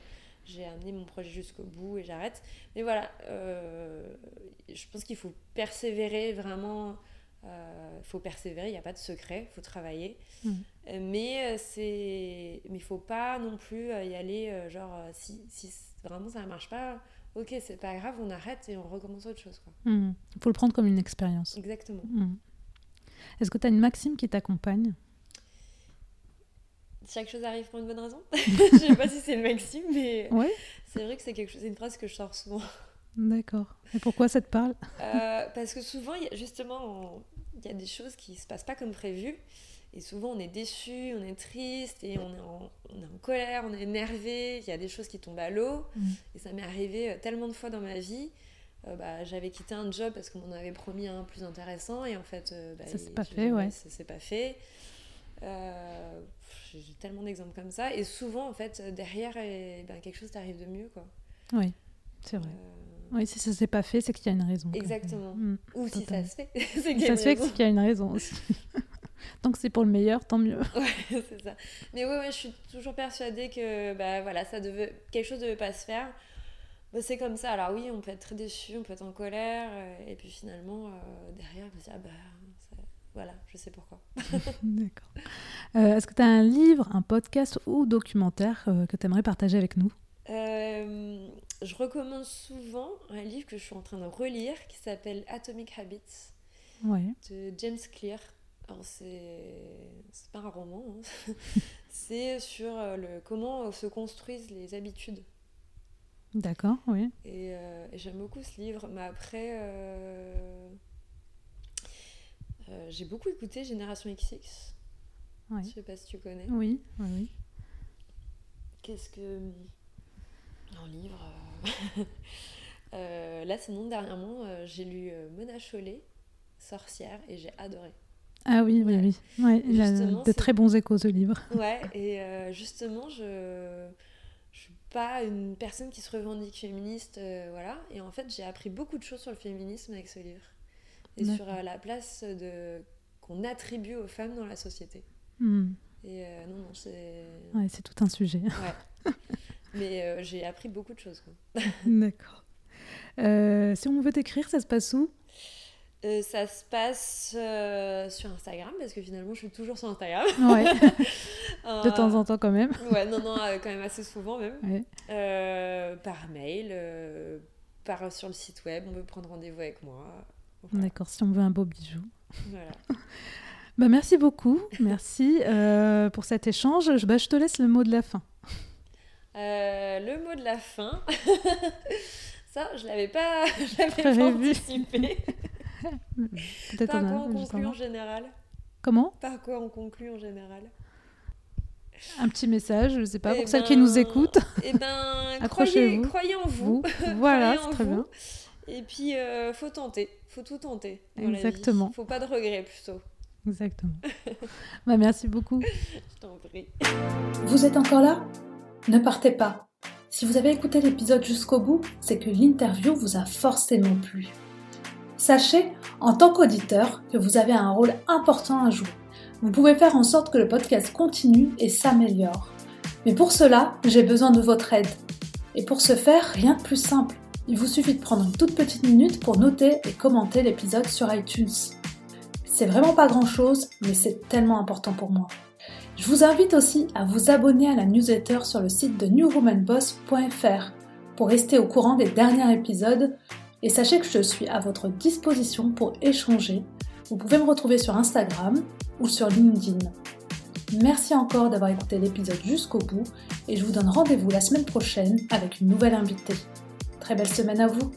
[SPEAKER 1] j'ai amené mon projet jusqu'au bout et j'arrête. Mais voilà, euh, je pense qu'il faut persévérer vraiment. Il faut persévérer, il n'y a pas de secret, il faut travailler.
[SPEAKER 3] Mhm.
[SPEAKER 1] Mais c'est, mais faut pas non plus y aller genre si, si vraiment ça ne marche pas, ok c'est pas grave, on arrête et on recommence autre chose.
[SPEAKER 3] Il faut le prendre comme une expérience.
[SPEAKER 1] Exactement.
[SPEAKER 3] Mhm. Est-ce que tu as une maxime qui t'accompagne?
[SPEAKER 1] Chaque chose arrive pour une bonne raison. (laughs) Je sais pas si c'est une maxime, mais c'est vrai que c'est quelque chose, une phrase que je sors souvent.
[SPEAKER 3] d'accord. Et pourquoi ça te parle?
[SPEAKER 1] Euh, parce que souvent, il y a- justement, il y a des choses qui se passent pas comme prévu. Et souvent, on est déçu, on est triste, et on est en, on est en colère, on est énervé. Il y a des choses qui tombent à l'eau.
[SPEAKER 3] Mhm.
[SPEAKER 1] Et ça m'est arrivé euh, tellement de fois dans ma vie. Euh, bah, J'avais quitté un job parce qu'on m'en avait promis un plus intéressant. Et en fait, euh, bah,
[SPEAKER 3] Ça s'est pas ouais.
[SPEAKER 1] Ça s'est pas fait. Euh, J'ai tellement d'exemples comme ça. Et souvent, en fait, derrière, ben, quelque chose t'arrive de mieux. Quoi.
[SPEAKER 3] Oui, c'est vrai. Oui, si ça s'est pas fait, c'est qu'il y a une raison.
[SPEAKER 1] Exactement.
[SPEAKER 3] Mhm.
[SPEAKER 1] Ou si ça se fait, (laughs) c'est qu'il y a
[SPEAKER 3] Ça se fait c'est qu'il y a une raison aussi. (laughs) Tant que c'est pour le meilleur, tant mieux. (laughs)
[SPEAKER 1] Ouais, c'est ça. Mais ouais, ouais, je suis toujours persuadée que bah, voilà, ça devait, quelque chose ne devait pas se faire. bah, c'est comme ça. Alors oui, on peut être très déçu, on peut être en colère, et puis finalement, derrière, on se dit, ah bah, voilà, je sais pourquoi. (laughs)
[SPEAKER 3] D'accord. Est-ce que tu as un livre, un podcast ou documentaire que tu aimerais partager avec nous?
[SPEAKER 1] Je recommande souvent un livre que je suis en train de relire qui s'appelle Atomic Habits de James Clear. Alors c'est pas un roman, hein. (laughs) c'est sur euh, le, comment se construisent les habitudes.
[SPEAKER 3] D'accord, oui.
[SPEAKER 1] Euh, et, j'aime beaucoup ce livre, mais après euh, j'ai beaucoup écouté Génération XX. Ouais. Je sais pas si tu connais.
[SPEAKER 3] Oui, oui, oui.
[SPEAKER 1] Qu'est-ce que un livre (laughs) Là, sinon dernièrement, j'ai lu Mona Chollet sorcière et j'ai adoré.
[SPEAKER 3] Ah oui, oui, oui. Ouais, il a de très bons échos ce livre. (laughs)
[SPEAKER 1] Ouais, et euh, justement, je ne suis pas une personne qui se revendique féministe, euh, voilà. Et en fait, j'ai appris beaucoup de choses sur le féminisme avec ce livre. Et sur euh, la place de qu'on attribue aux femmes dans la société. Hmm. Et non, non, c'est...
[SPEAKER 3] Ouais, c'est tout un sujet.
[SPEAKER 1] Ouais. (laughs) Mais j'ai appris beaucoup de choses.
[SPEAKER 3] D'accord. si on veut t'écrire, ça se passe où?
[SPEAKER 1] Euh, ça se passe euh, sur Instagram parce que finalement je suis toujours sur Instagram. (laughs)
[SPEAKER 3] Ouais. de temps en temps quand même.
[SPEAKER 1] Ouais, non, non, euh, quand même assez souvent même. par mail, par, sur le site web, on peut prendre rendez-vous avec moi.
[SPEAKER 3] D'accord, si on veut un beau bijou. Voilà. (laughs) bah, merci beaucoup, merci pour cet échange. Je, bah, je te laisse le mot de la fin.
[SPEAKER 1] le mot de la fin, (laughs) ça je l'avais pas, je l'avais pas anticipé. Par quoi on conclut en général?
[SPEAKER 3] Comment?
[SPEAKER 1] Par quoi on conclut en général?
[SPEAKER 3] Un petit message, je ne sais pas, pour eh celles qui nous ben, écoutent. (laughs)
[SPEAKER 1] Eh ben, (laughs) Accrochez-vous. Croyez, en vous. (laughs)
[SPEAKER 3] Voilà, c'est très bien.
[SPEAKER 1] Et puis, euh, faut tenter. faut tout tenter.
[SPEAKER 3] Exactement.
[SPEAKER 1] Il faut pas de regrets, plutôt.
[SPEAKER 3] Exactement. bah, merci beaucoup.
[SPEAKER 1] je t'en prie.
[SPEAKER 3] Vous êtes encore là? Ne partez pas. Si vous avez écouté l'épisode jusqu'au bout, c'est que l'interview vous a forcément plu. Sachez, en tant qu'auditeur, que vous avez un rôle important à jouer. Vous pouvez faire en sorte que le podcast continue et s'améliore. Mais pour cela, j'ai besoin de votre aide. Et pour ce faire, rien de plus simple. Il vous suffit de prendre une toute petite minute pour noter et commenter l'épisode sur iTunes. C'est vraiment pas grand chose, mais c'est tellement important pour moi. Je vous invite aussi à vous abonner à la newsletter sur le site de newwomanboss.fr pour rester au courant des derniers épisodes et sachez que je suis à votre disposition pour échanger. Vous pouvez me retrouver sur Instagram ou sur LinkedIn. Merci encore d'avoir écouté l'épisode jusqu'au bout et je vous donne rendez-vous la semaine prochaine avec une nouvelle invitée. Très belle semaine à vous